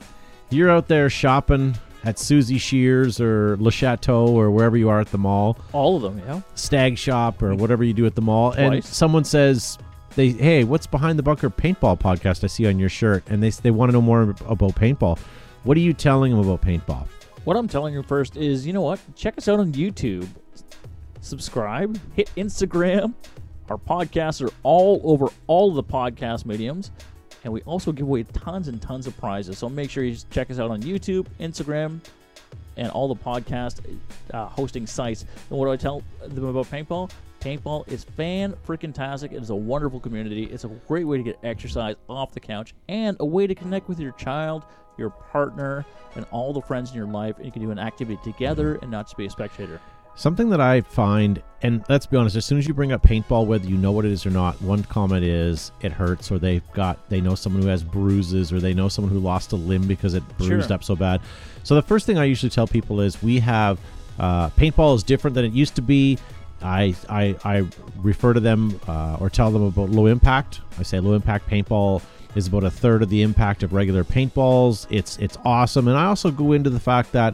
S1: you're out there shopping at Suzy Shier or Le Chateau or wherever you are at the mall,
S2: All of them, yeah.
S1: Stag Shop or whatever you do at the mall, and someone says. They, hey, what's behind the bunker paintball podcast I see on your shirt? And they, they want to know more about paintball. What are you telling them about paintball?
S2: What I'm telling you first is, you know what? Check us out on YouTube. Subscribe, hit Instagram. Our podcasts are all over all the podcast mediums. And we also give away tons and tons of prizes. So make sure you check us out on YouTube, Instagram, and all the podcast uh, hosting sites. And what do I tell them about paintball? Paintball is fan freaking tastic. It is a wonderful community. It's a great way to get exercise off the couch and a way to connect with your child, your partner, and all the friends in your life. And you can do an activity together and not just be a spectator.
S1: Something that I find, and let's be honest, as soon as you bring up paintball, whether you know what it is or not, one comment is it hurts, or they've got they know someone who has bruises, or they know someone who lost a limb because it bruised
S2: Sure.
S1: up so bad. So the first thing I usually tell people is we have uh, paintball is different than it used to be. I I, I refer to them uh, or tell them about low impact. I say low impact paintball is about a third of the impact of regular paintballs. It's it's awesome, and I also go into the fact that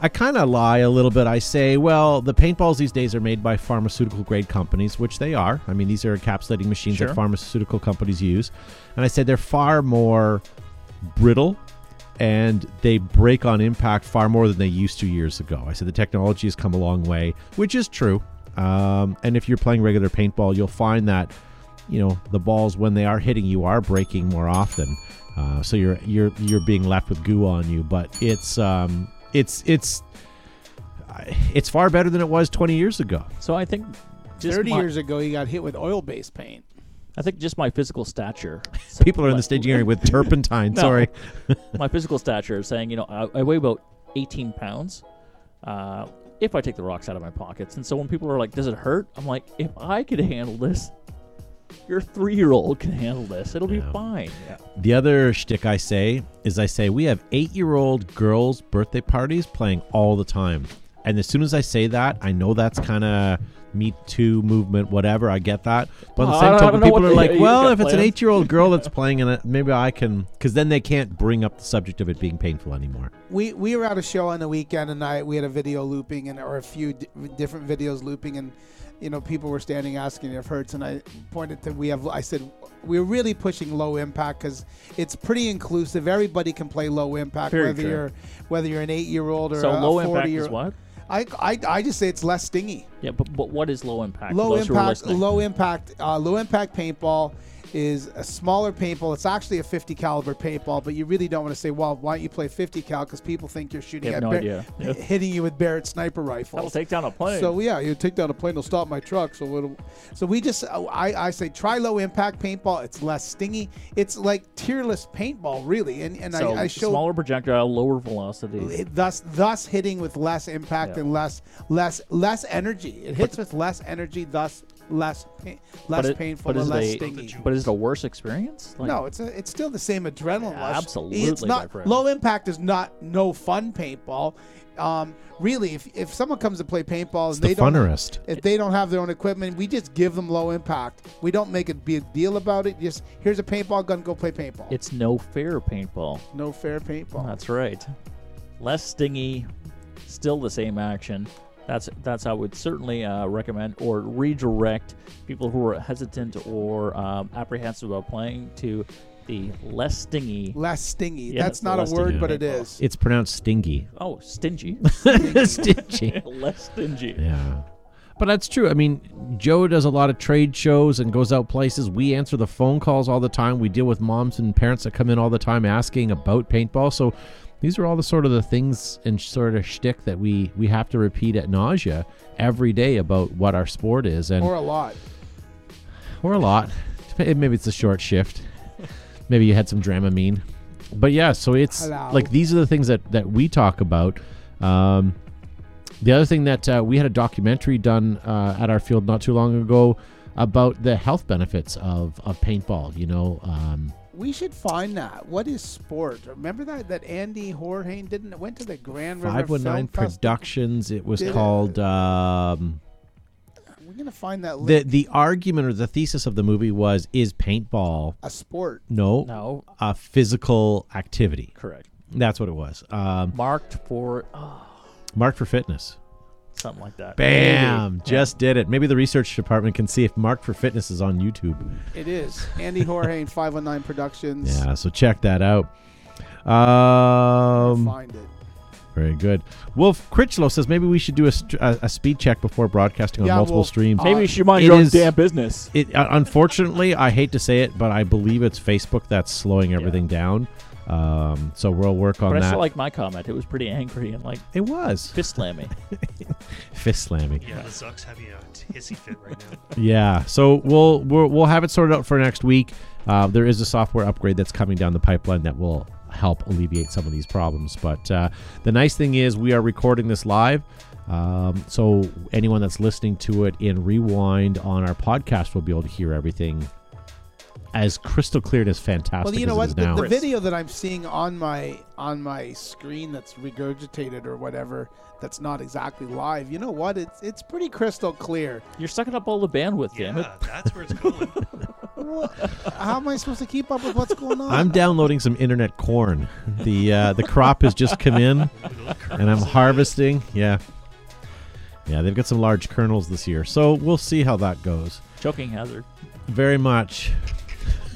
S1: I kind of lie a little bit. I say, well, the paintballs these days are made by pharmaceutical grade companies, which they are. I mean, these are encapsulating machines
S2: Sure.
S1: that pharmaceutical companies use. And I say they're far more brittle and they break on impact far more than they used to years ago. I said the technology has come a long way, which is true. Um, and if you're playing regular paintball, you'll find that you know the balls when they are hitting you are breaking more often. Uh, so you're you're you're being left with goo on you, but it's um, it's it's it's far better than it was 20 years ago.
S2: So I think just
S3: 30
S2: my,
S3: years ago, you got hit with oil-based paint.
S2: I think just my physical stature.
S1: People are in the staging area with turpentine.
S2: No.
S1: Sorry,
S2: my physical stature is saying, you know, I, I weigh about 18 pounds. Uh, if I take the rocks out of my pockets, and so when people are like, "Does it hurt?" I'm like, "If I could handle this, your three-year-old can handle this. It'll
S1: Yeah.
S2: be fine." Yeah.
S1: the other shtick I say is I say we have eight-year-old girls' birthday parties playing all the time, and as soon as I say that, I know that's kind of Me Too movement, whatever. I get that, but at the
S2: Oh,
S1: same
S2: I don't- I
S1: time,
S2: don't know
S1: people
S2: what
S1: are
S2: the-
S1: like,
S2: you
S1: "Well,
S2: got
S1: if it's an
S2: plans."
S1: eight-year-old girl that's playing in it, maybe I can," because then they can't bring up the subject of it being painful anymore.
S3: we we were at a show on the weekend and I we had a video looping and or a few d- different videos looping and you know people were standing asking if hurts and I pointed to we have I said we're really pushing low impact because it's pretty inclusive everybody can play low impact
S2: Very
S3: whether
S2: true.
S3: you're whether you're an eight year old or
S2: So
S3: a
S2: low
S3: 40
S2: impact
S3: year
S2: is what?
S3: I, I I just say it's less stingy
S2: Yeah, but, but what is low impact?
S3: low
S2: those who are
S3: impact low impact uh, low impact paintball is a smaller paintball it's actually a 50 caliber paintball but you really don't want to say well why don't you play 50 cal because people think you're shooting at
S2: no
S3: Bar-
S2: Yeah.
S3: hitting you with Barrett sniper rifles
S2: That'll take down a plane.
S3: so yeah, you take down a plane, it'll stop my truck. So it'll, so we just uh, I, I say try low impact paintball. It's less stingy. It's like tearless paintball, really. And and
S2: so
S3: I, I show
S2: smaller projectile, lower velocity.
S3: it, thus thus hitting with less impact
S2: Yeah.
S3: and less less less energy. It hits with less energy, thus less pain, less
S2: it-
S3: painful
S2: but
S3: and less
S2: it a-
S3: stingy.
S2: But is it a worse experience? Like,
S3: No, it's a, it's still the same adrenaline
S2: Yeah,
S3: rush.
S2: absolutely,
S3: It's not
S2: friend.
S3: low impact is not no fun paintball. Um, really, if, if someone comes to play paintball
S1: It's
S3: and
S1: the
S3: they don't
S1: funnerest.
S3: if they don't have their own equipment, we just give them low impact. We don't make a big deal about it. Just here's a paintball gun, go play paintball.
S2: It's no fair paintball.
S3: no fair paintball.
S2: That's right. Less stingy, still the same action. That's that's how I would certainly uh, recommend or redirect people who are hesitant or um, apprehensive about playing to the less stingy.
S3: Less stingy.
S2: Yeah,
S3: That's not a word,
S2: stingy
S3: but it is.
S1: It's pronounced stingy.
S2: Oh, stingy.
S1: Stingy.
S2: less stingy.
S1: Yeah. But that's true. I mean, Joe does a lot of trade shows and goes out places. We answer the phone calls all the time. We deal with moms and parents that come in all the time asking about paintball. So these are all the sort of the things and sort of shtick that we we have to repeat at nausea every day about what our sport is, and
S3: Or a lot.
S1: or a lot. Maybe it's a short shift. Maybe you had some Dramamine. But yeah, so it's
S3: Hello.
S1: like these are the things that that we talk about. Um, the other thing that uh, we had a documentary done uh, at our field not too long ago about the health benefits of, of paintball. You know, um,
S3: We should find that. What is sport? Remember that that Andy Horhane didn't went to the Grand River
S1: five one nine Productions. It was
S3: Did it?
S1: called. Um,
S3: We're gonna find that
S1: the the argument or the thesis of the movie was: is paintball
S3: a sport.
S1: no,
S2: No,
S1: a physical activity?
S2: correct.
S1: That's what it was. Um,
S2: Marked for oh,
S1: marked for fitness.
S2: Something like that.
S1: Bam!
S2: Maybe.
S1: Just did it. Maybe the research department can see if Mark for Fitness is on YouTube.
S3: It is Andy Horhane, Five One Nine Productions.
S1: Yeah, so check that out. Um,
S3: find it.
S1: very good. Wolf Critchlow says maybe we should do a, st- a, a speed check before broadcasting on
S3: Yeah,
S1: multiple
S3: well,
S1: streams.
S3: uh,
S2: Maybe you should mind
S1: It
S2: your own damn business.
S1: It uh, unfortunately, I hate to say it, but I believe it's Facebook that's slowing everything down. Um, so we'll work on
S2: But I
S1: that.
S2: still like my comment. It was pretty angry and like
S1: it was
S2: fist slamming.
S1: fist slamming.
S4: Yeah, the Zuck's having a hissy fit right now.
S1: Yeah, so we'll we'll, we'll have it sorted out for next week. Uh, there is a software upgrade that's coming down the pipeline that will help alleviate some of these problems. But uh, the nice thing is we are recording this live. Um, so anyone that's listening to it in rewind on our podcast will be able to hear everything as crystal clear and as fantastic
S3: Well, you know
S1: as it now.
S3: The, the video that I'm seeing on my on my screen that's regurgitated or whatever, that's not exactly live. You know what? It's it's pretty crystal clear.
S2: You're sucking up all the bandwidth, damn it.
S4: That's where it's going.
S3: What- How am I supposed to keep up with what's going on?
S1: I'm downloading some internet corn. The uh, the crop has just come in, and I'm harvesting. Yeah, yeah, they've got some large kernels this year, so we'll see how that goes.
S2: Choking hazard.
S1: Very much.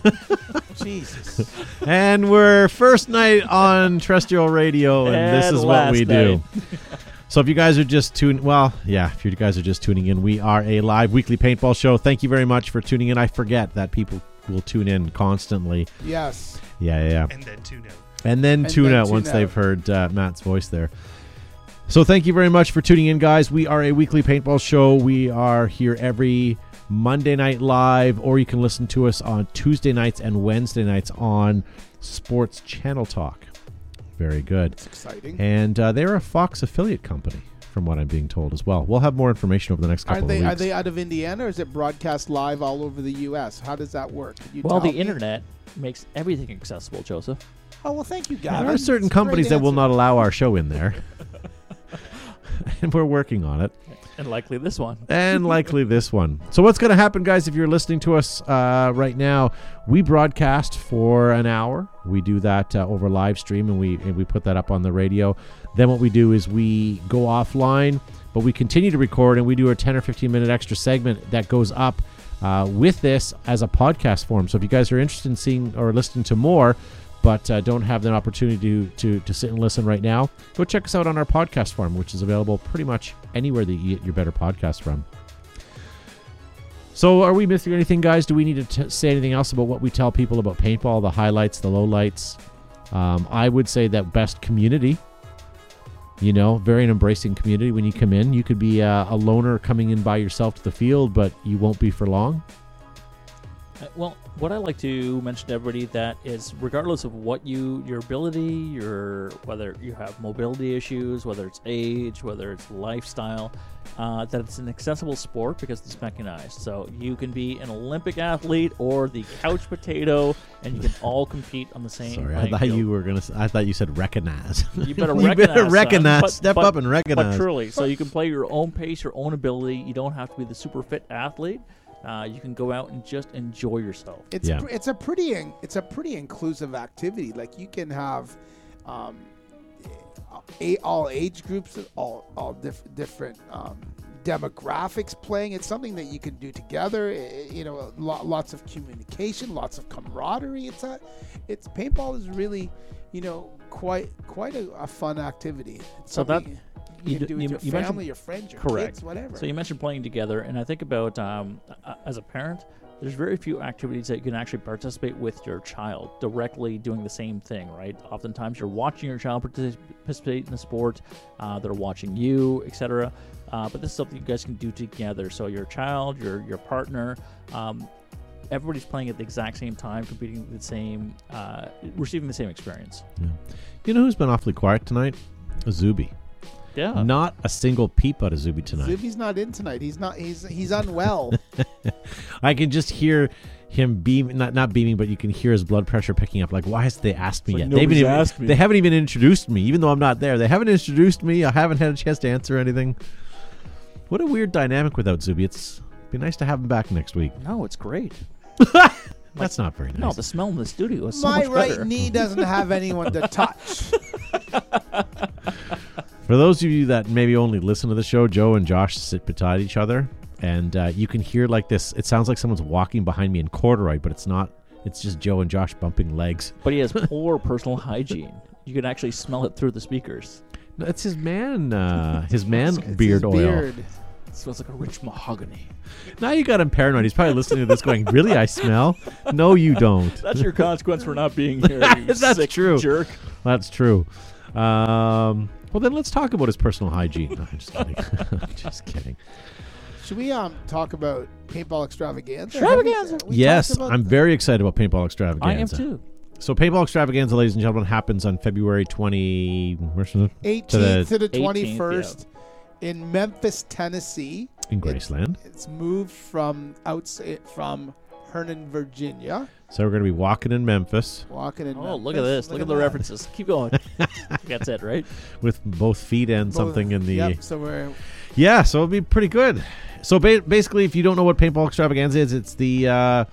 S3: Jesus.
S1: And we're first night on terrestrial radio, and, this is what we
S2: last
S1: do. So if you guys are just tuning, well, yeah, if you guys are just tuning in, we are a live weekly paintball show. Thank you very much for tuning in. I forget that people will tune in constantly.
S3: Yes.
S1: Yeah, yeah, yeah.
S4: And then tune out.
S1: and then
S3: And
S1: tune
S3: then
S1: out
S3: tune
S1: once
S3: out.
S1: they've heard uh, Matt's voice there. So thank you very much for tuning in, guys. We are a weekly paintball show. We are here every Monday night live, or you can listen to us on Tuesday nights and Wednesday nights on Sports Channel Talk. Very good.
S3: It's exciting.
S1: And uh, they're a Fox affiliate company, from what I'm being told as well. We'll have more information over the next
S3: Are
S1: couple
S3: they
S1: of
S3: are they out of Indiana or is it broadcast live all over the U.S.? How does that work? You
S2: Well, the
S3: me?
S2: internet makes everything accessible, Joseph.
S3: Oh well, thank you, guys.
S1: there are certain
S3: It's
S1: companies that will not allow our show in there. and we're working on it.
S2: And likely this one.
S1: and likely this one. So, what's going to happen, guys, if you're listening to us uh, right now? We broadcast for an hour. We do that uh, over live stream and we, and we put that up on the radio. Then, what we do is we go offline, but we continue to record and we do a 10 or 15 minute extra segment that goes up uh, with this as a podcast form. So, if you guys are interested in seeing or listening to more, but uh, don't have the opportunity to, to, to sit and listen right now, go check us out on our podcast form, which is available pretty much anywhere that you get your better podcast from. So, are we missing anything, guys? Do we need to t- say anything else about what we tell people about paintball, the highlights, the lowlights? Um, I would say that best community. You know, very an embracing community. When you come in, you could be uh, a loner coming in by yourself to the field, but you won't be for long.
S2: Uh, Well, what I like to mention to everybody that is, regardless of what you, your ability, your whether you have mobility issues, whether it's age, whether it's lifestyle, uh, that it's an accessible sport because it's mechanized. So you can be an Olympic athlete or the couch potato, and you can all compete on the same.
S1: Sorry, I thought
S2: field.
S1: you were gonna. I thought you said recognize.
S2: You better recognize.
S1: you
S2: better
S1: recognize.
S2: But-
S1: Step
S2: but-
S1: up and recognize.
S2: But truly, so you can play your own pace, your own ability. You don't have to be the super fit athlete. Uh, you can go out and just enjoy yourself.
S3: It's
S1: Yeah.
S3: pr- it's a pretty in- it's a pretty inclusive activity. Like you can have um, a, all age groups, all all diff- different um, demographics playing. It's something that you can do together. I- you know, lo- lots of communication, lots of camaraderie. It's a it's paintball is really you know quite quite a, a fun activity. It's
S2: So that-
S3: something
S2: you
S3: you can
S2: d-
S3: do with
S2: you-
S3: your
S2: you mentioned-
S3: family, your friends, your
S2: Correct.
S3: kids, whatever.
S2: So you mentioned playing together, and I think about um, uh, as a parent, there's very few activities that you can actually participate with your child directly doing the same thing, right? Oftentimes you're watching your child participate in the sport, uh, they're watching you, etc. Uh, but this is something you guys can do together. So your child, your your partner. Um, Everybody's playing at the exact same time, competing the same, uh, receiving the same experience.
S1: You know who's been awfully quiet tonight? Zuby.
S2: Yeah,
S1: Not a single peep out of Zuby tonight.
S3: Zuby's not in tonight. He's not. He's he's unwell.
S1: I can just hear him beam not not beaming, but you can hear his blood pressure picking up. Like, why hasn't they asked me
S2: It's
S1: yet?
S2: like
S1: They haven't even,
S2: asked me.
S1: They haven't even introduced me, even though I'm not there. They haven't introduced me. I haven't had a chance to answer anything. What a weird dynamic without Zuby. It's be nice to have him back next week.
S2: no, it's great.
S1: That's not very nice.
S2: No, the smell in the studio is so
S3: My
S2: much
S3: right
S2: better.
S3: knee doesn't have anyone to touch.
S1: For those of you that maybe only listen to the show, Joe and Josh sit beside each other, and uh, you can hear like this. It sounds like someone's walking behind me in corduroy, but it's not. It's just Joe and Josh bumping legs.
S2: But he has poor personal hygiene. You can actually smell it through the speakers.
S1: No, it's his man, uh, his man
S3: It's
S1: beard
S3: his
S1: oil.
S3: beard.
S2: It smells like a rich mahogany.
S1: Now you got him paranoid. He's probably listening to this, going, "Really, I smell? No, you don't."
S2: That's your consequence for not being here. you
S1: That's
S2: sick
S1: true.
S2: Jerk.
S1: That's true. Um, well, then let's talk about his personal hygiene. No, I'm just kidding. just kidding.
S3: Should we um talk about paintball extravaganza?
S2: Extravaganza.
S3: Have we- we
S1: yes,
S3: talked about
S1: I'm very excited about paintball extravaganza.
S2: I am too.
S1: So, paintball extravaganza, ladies and gentlemen, happens on February 20. Where's it?
S3: 18th
S1: To
S3: to
S1: the
S3: the,
S2: 18th,
S3: 21st in Memphis, Tennessee.
S1: In Graceland.
S3: It's moved from outside from Hernan, Virginia.
S1: So we're going to be walking in Memphis
S3: Walking in.
S2: Oh, look at this. Look, at the
S3: that.
S2: references. Keep going. That's it, right?
S1: with both feet and
S3: Both-
S1: something in the.
S3: Yep. So we're
S1: Yeah, so it'll be pretty good. So ba- basically, if you don't know what paintball extravaganza is, it's the uh,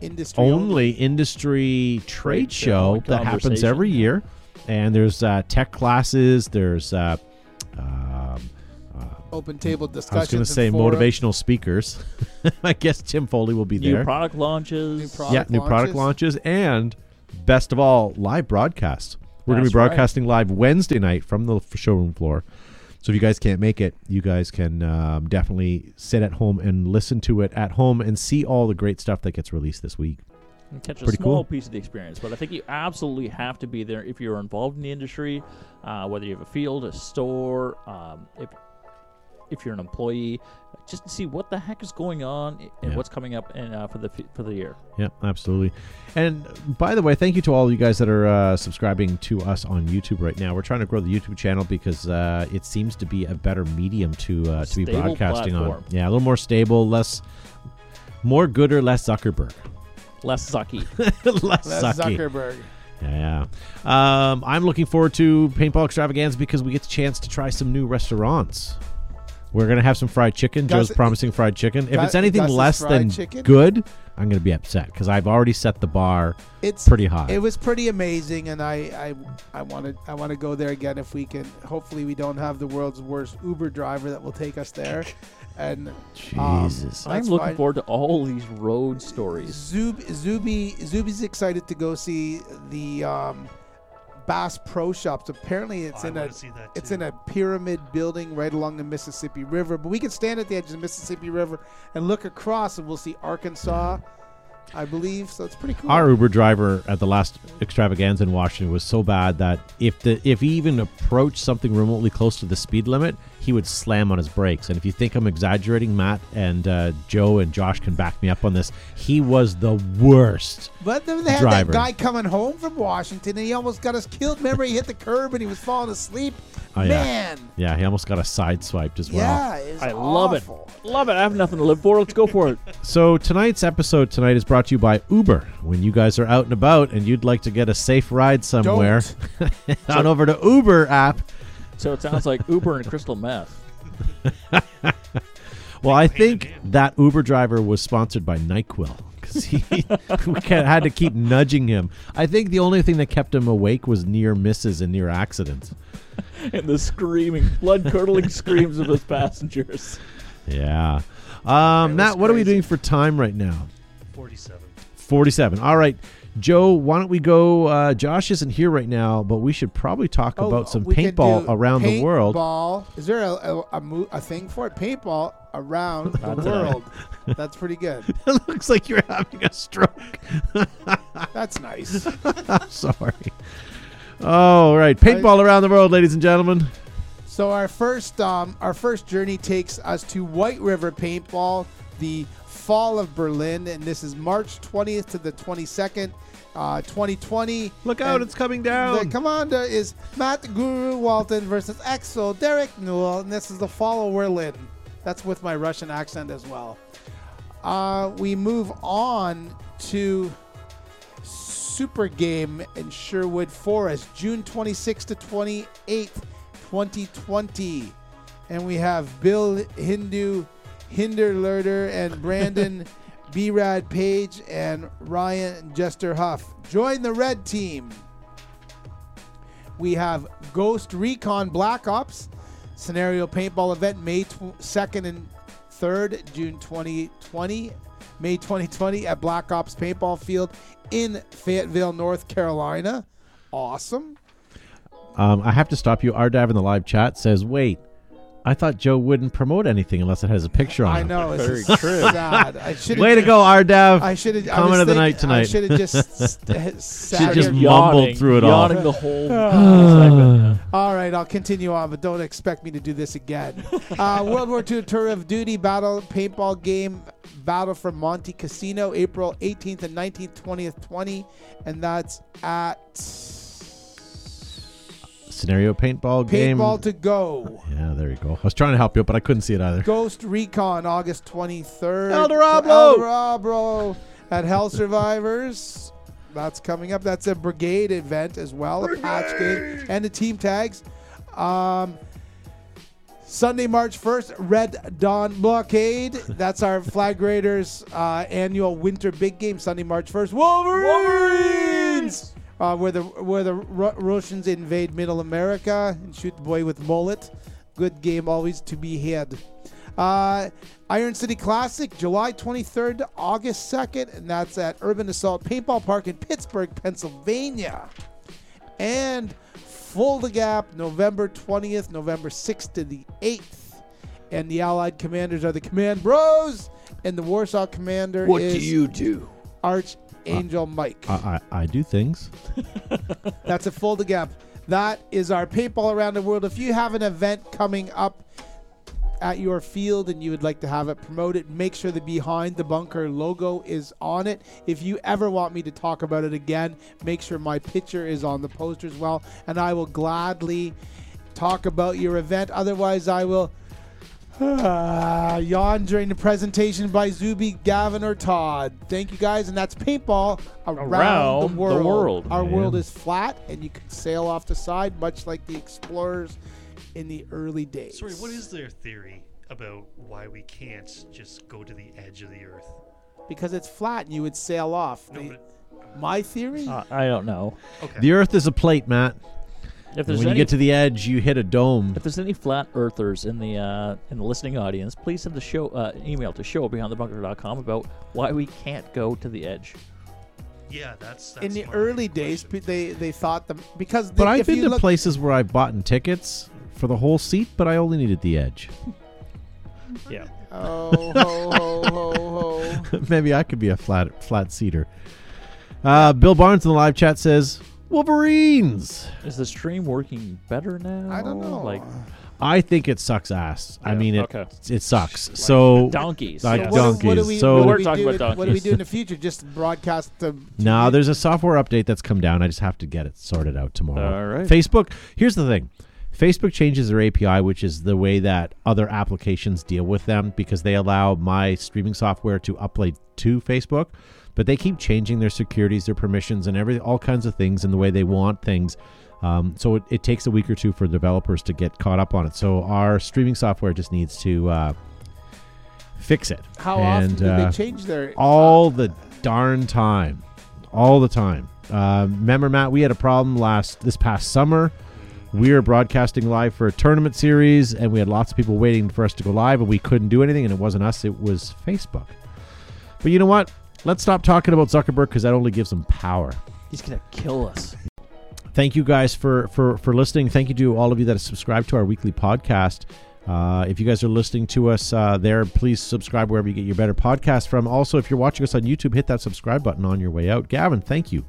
S3: industry
S1: only industry trade
S2: Trade show
S1: show that happens every year, and there's uh, tech classes. There's uh,
S3: open table
S1: I was going to say
S3: forums.
S1: motivational speakers. I guess Tim Foley will be
S2: New
S1: there.
S2: New product launches.
S3: New product
S1: yeah, new product launches, and best of all, live broadcasts. We're going to
S2: That's
S1: be
S2: right.
S1: broadcasting live Wednesday night from the showroom floor. So if you guys can't make it, you guys can um, definitely sit at home and listen to it at home and see all the great stuff that gets released this week.
S2: and catch a
S1: Pretty
S2: small
S1: cool.
S2: piece of the experience. But I think you absolutely have to be there if you're involved in the industry, uh, whether you have a field, a store, um, if if you're an employee, just to see what the heck is going on and
S1: Yeah.
S2: what's coming up and uh, for the for the year.
S1: Yeah, absolutely. And by the way, thank you to all you guys that are uh, subscribing to us on YouTube right now. We're trying to grow the YouTube channel because uh, it seems to be a better medium to uh, to be
S2: Stable
S1: broadcasting on. Yeah, a little more stable, less more good or less Zuckerberg,
S2: Less sucky.
S1: less
S3: That's
S1: sucky.
S3: Zuckerberg.
S1: Yeah. yeah. Um, I'm looking forward to Paintball Extravaganza because we get the chance to try some new restaurants. We're gonna have some fried chicken.
S3: Gus-
S1: Joe's promising fried chicken. If
S3: Gus-
S1: it's anything
S3: Gus's
S1: less than
S3: chicken?
S1: good, I'm gonna be upset because I've already set the bar
S3: It's
S1: pretty high.
S3: It was pretty amazing, and I I I want to I want to go there again if we can. Hopefully, we don't have the world's worst Uber driver that will take us there. And um,
S1: Jesus.
S2: I'm looking
S3: fine.
S2: forward to all these road stories.
S3: Zub, Zuby Zuby's excited to go see the um, Bass Pro Shops. Apparently, it's oh,
S4: I
S3: in a
S4: want to see that.
S3: it's in a pyramid building right along the Mississippi River. But we can stand at the edge of the Mississippi River and look across, and we'll see Arkansas, I believe. So it's pretty cool.
S1: Our Uber driver at the last extravaganza in Washington was so bad that if the if he even approached something remotely close to the speed limit, he would slam on his brakes. And if you think I'm exaggerating, Matt and uh, Joe and Josh can back me up on this. He was the worst.
S3: But then they had
S1: driver.
S3: that guy coming home from Washington, and he almost got us killed. Remember, he hit the curb and he was falling asleep.
S1: Oh, yeah.
S3: Man,
S1: Yeah, he almost got a side swiped as well.
S3: yeah, it's
S2: I love it. Love it. I have nothing to live for. Let's go for it.
S1: So tonight's episode tonight is brought to you by Uber. When you guys are out and about and you'd like to get a safe ride somewhere,
S3: Don't.
S1: on over to Uber app.
S2: So it sounds like Uber and crystal meth.
S1: Well, I think that Uber driver was sponsored by Nyquil because he we had to keep nudging him. I think the only thing that kept him awake was near misses and near accidents.
S2: and the screaming, blood curdling screams of his passengers.
S1: Yeah. Um, Matt, what are we doing for time right now?
S4: 47.
S1: 47. All right. Joe, why don't we go? Uh, Josh isn't here right now, but we should probably talk
S3: Oh,
S1: about some paintball around the world.
S3: Paintball. Is there a, a, a, mo- a thing for it? Paintball around the world. That's pretty good.
S1: it looks like you're having a stroke.
S3: That's nice.
S1: I'm sorry. All right. Paintball around the world, ladies and gentlemen.
S3: So our first um, our first journey takes us to White River Paintball, the fall of Berlin, and this is March 20th to the 22nd, uh, 2020.
S1: Look out,
S3: And
S1: it's coming down.
S3: The commander is Matt Guru Walton versus Exo Derek Newell, and this is the fall of Berlin. That's with my Russian accent as well. Uh, we move on to Super Game in Sherwood Forest, June 26th to 28th, 2020. And we have Bill Hindu, Hinderlerder, and Brandon B-Rad Page and Ryan Jester Huff. Join the red team. We have Ghost Recon Black Ops scenario paintball event May tw- 2nd and 3rd, June 2020. May 2020 at Black Ops Paintball Field in Fayetteville, North Carolina. Awesome.
S1: Um, I have to stop you. Ardav in the live chat says, "Wait, I thought Joe wouldn't promote anything unless it has a picture on it.
S3: I know. It's
S2: Very true.
S3: sad. I should
S1: Way to go, Ardav.
S3: I should have.
S1: Comment of the night tonight.
S3: I should have just st- sat
S1: just
S3: here.
S1: mumbled
S2: Yawning,
S1: through it all.
S2: yawning the whole segment.
S3: All right, I'll continue on, but don't expect me to do this again. Uh, World War II Tour of Duty Battle Paintball Game Battle for Monte Cassino, April 18th and 19th, 20th, 20, and that's at
S1: Scenario paintball game.
S3: Paintball to Go.
S1: yeah, there you go. I was trying to help you, but I couldn't see it either.
S3: Ghost Recon, August 23rd.
S1: El Diablo!
S3: El Diablo at Hell Survivors. That's coming up. That's a brigade event as well, a patch game, and the team tags. Um, Sunday, March 1st, Red Dawn Blockade. That's our Flag Raiders uh, annual winter big game, Sunday, March 1st. Wolverines! Uh, where the where the Ru- Russians invade Middle America and shoot the boy with mullet. Good game always to be had. Uh, Iron City Classic, July 23rd to August 2nd, and that's at Urban Assault Paintball Park in Pittsburgh, Pennsylvania. And Fulda Gap, November 20th, November 6th to the 8th. And the Allied commanders are the Command Bros, and the Warsaw commander is
S2: do?
S3: Uh, Archangel Mike.
S1: I, I, I do things.
S3: That's a Fulda Gap. That is our paintball around the world. If you have an event coming up at your field and you would like to have it promoted, make sure the Behind the Bunker logo is on it. If you ever want me to talk about it again, make sure my picture is on the poster as well, and I will gladly talk about your event. Otherwise, I will uh, yawn during the presentation by Zuby, Gavin, or Todd. Thank you guys, and that's paintball around,
S2: Around
S3: the
S2: the
S3: world.
S2: world.
S3: Our
S1: Yeah.
S3: world is flat, and you can sail off the side, much like the explorers in the early days.
S4: Sorry, what is their theory about why we can't just go to the edge of the Earth?
S3: Because it's flat, and you would sail off.
S4: No,
S3: They-
S4: but
S3: my theory.
S2: Uh, I don't know.
S4: okay.
S1: The Earth is a plate, Matt.
S2: If
S1: When
S2: there's
S1: you get to the edge, you hit a dome.
S2: if there's any flat earthers in the uh, in the listening audience, please send the show uh, email to show behindthebunker.com about why we can't go to the edge.
S4: yeah, that's, that's
S3: in the early days,
S4: question.
S3: pe- they they thought the because
S1: But
S3: they,
S1: I've
S3: if
S1: been
S3: you
S1: to
S3: look,
S1: places where I've bought tickets for the whole seat, but I only needed the edge.
S2: Yeah.
S3: Oh, ho, ho, ho, ho.
S1: Maybe I could be a flat flat seater. Uh, Bill Barnes in the live chat says Wolverines.
S2: Is the stream working better now?
S3: I don't know.
S2: Like
S1: I think it sucks ass. I
S2: Yeah,
S1: mean, it
S2: okay.
S1: it sucks. So
S2: donkeys.
S1: Like
S2: yes.
S3: what, do- what do
S1: donkeys.
S3: we,
S1: So-
S3: what do
S1: We're
S3: we
S2: talking
S3: do
S2: about
S3: in- What do we
S2: donkeys.
S3: do in the future? Just broadcast the.
S1: now there's a software update that's come down. I just have to get it sorted out tomorrow.
S2: All right.
S1: Facebook. Here's the thing. Facebook changes their API, which is the way that other applications deal with them because they allow my streaming software to upload to Facebook, but they keep changing their securities, their permissions, and every all kinds of things in the way they want things. Um, so it, it takes a week or two for developers to get caught up on it. So our streaming software just needs to uh, fix it.
S3: How
S1: and,
S3: often do
S1: uh,
S3: they change their?
S1: all the darn time all the time uh, remember matt we had a problem last this past summer we were broadcasting live for a tournament series and we had lots of people waiting for us to go live and we couldn't do anything and it wasn't us it was facebook but you know what let's stop talking about zuckerberg because that only gives him power.
S2: He's gonna kill us.
S1: thank you guys for for for listening. Thank you to all of you that have subscribed to our weekly podcast. Uh, if you guys are listening to us uh, there please subscribe wherever you get your better podcast from. Also if you're watching us on youtube hit that subscribe button on your way out. Gavin thank you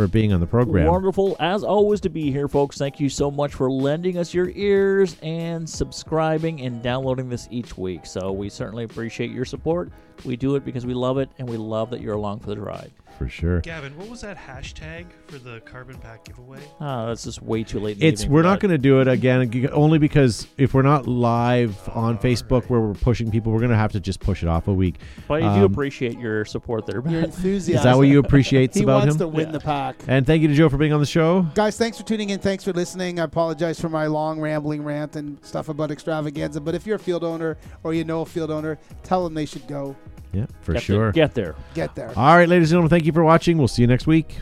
S1: for being on the program
S2: Wonderful as always to be here, folks. Thank you so much for lending us your ears and subscribing and downloading this each week. So we certainly appreciate your support. We do it because we love it and we love that you're along for the ride.
S1: For sure
S4: Gavin, what was that hashtag for the carbon pack giveaway?
S2: Ah, that's just way too late. In the
S1: it's
S2: evening
S1: we're not going to do it again only because if we're not live on
S4: Oh,
S1: facebook
S4: alright.
S1: where we're pushing people we're going to have to just push it off a week
S2: But I do
S1: um,
S2: appreciate your support there.
S3: your enthusiasm.
S1: is that what you appreciate
S3: He
S1: about
S3: wants
S1: him
S3: to win
S2: Yeah.
S3: the pack.
S1: and thank you to joe for being on the show
S3: Guys, thanks for tuning in. Thanks for listening. I apologize for my long rambling rant and stuff about extravaganza. But if you're a field owner or you know a field owner, tell them they should go
S1: yeah for
S2: Get
S1: sure
S2: There, get there.
S3: get there.
S1: All right, ladies and gentlemen, thank you for watching. We'll see you next week.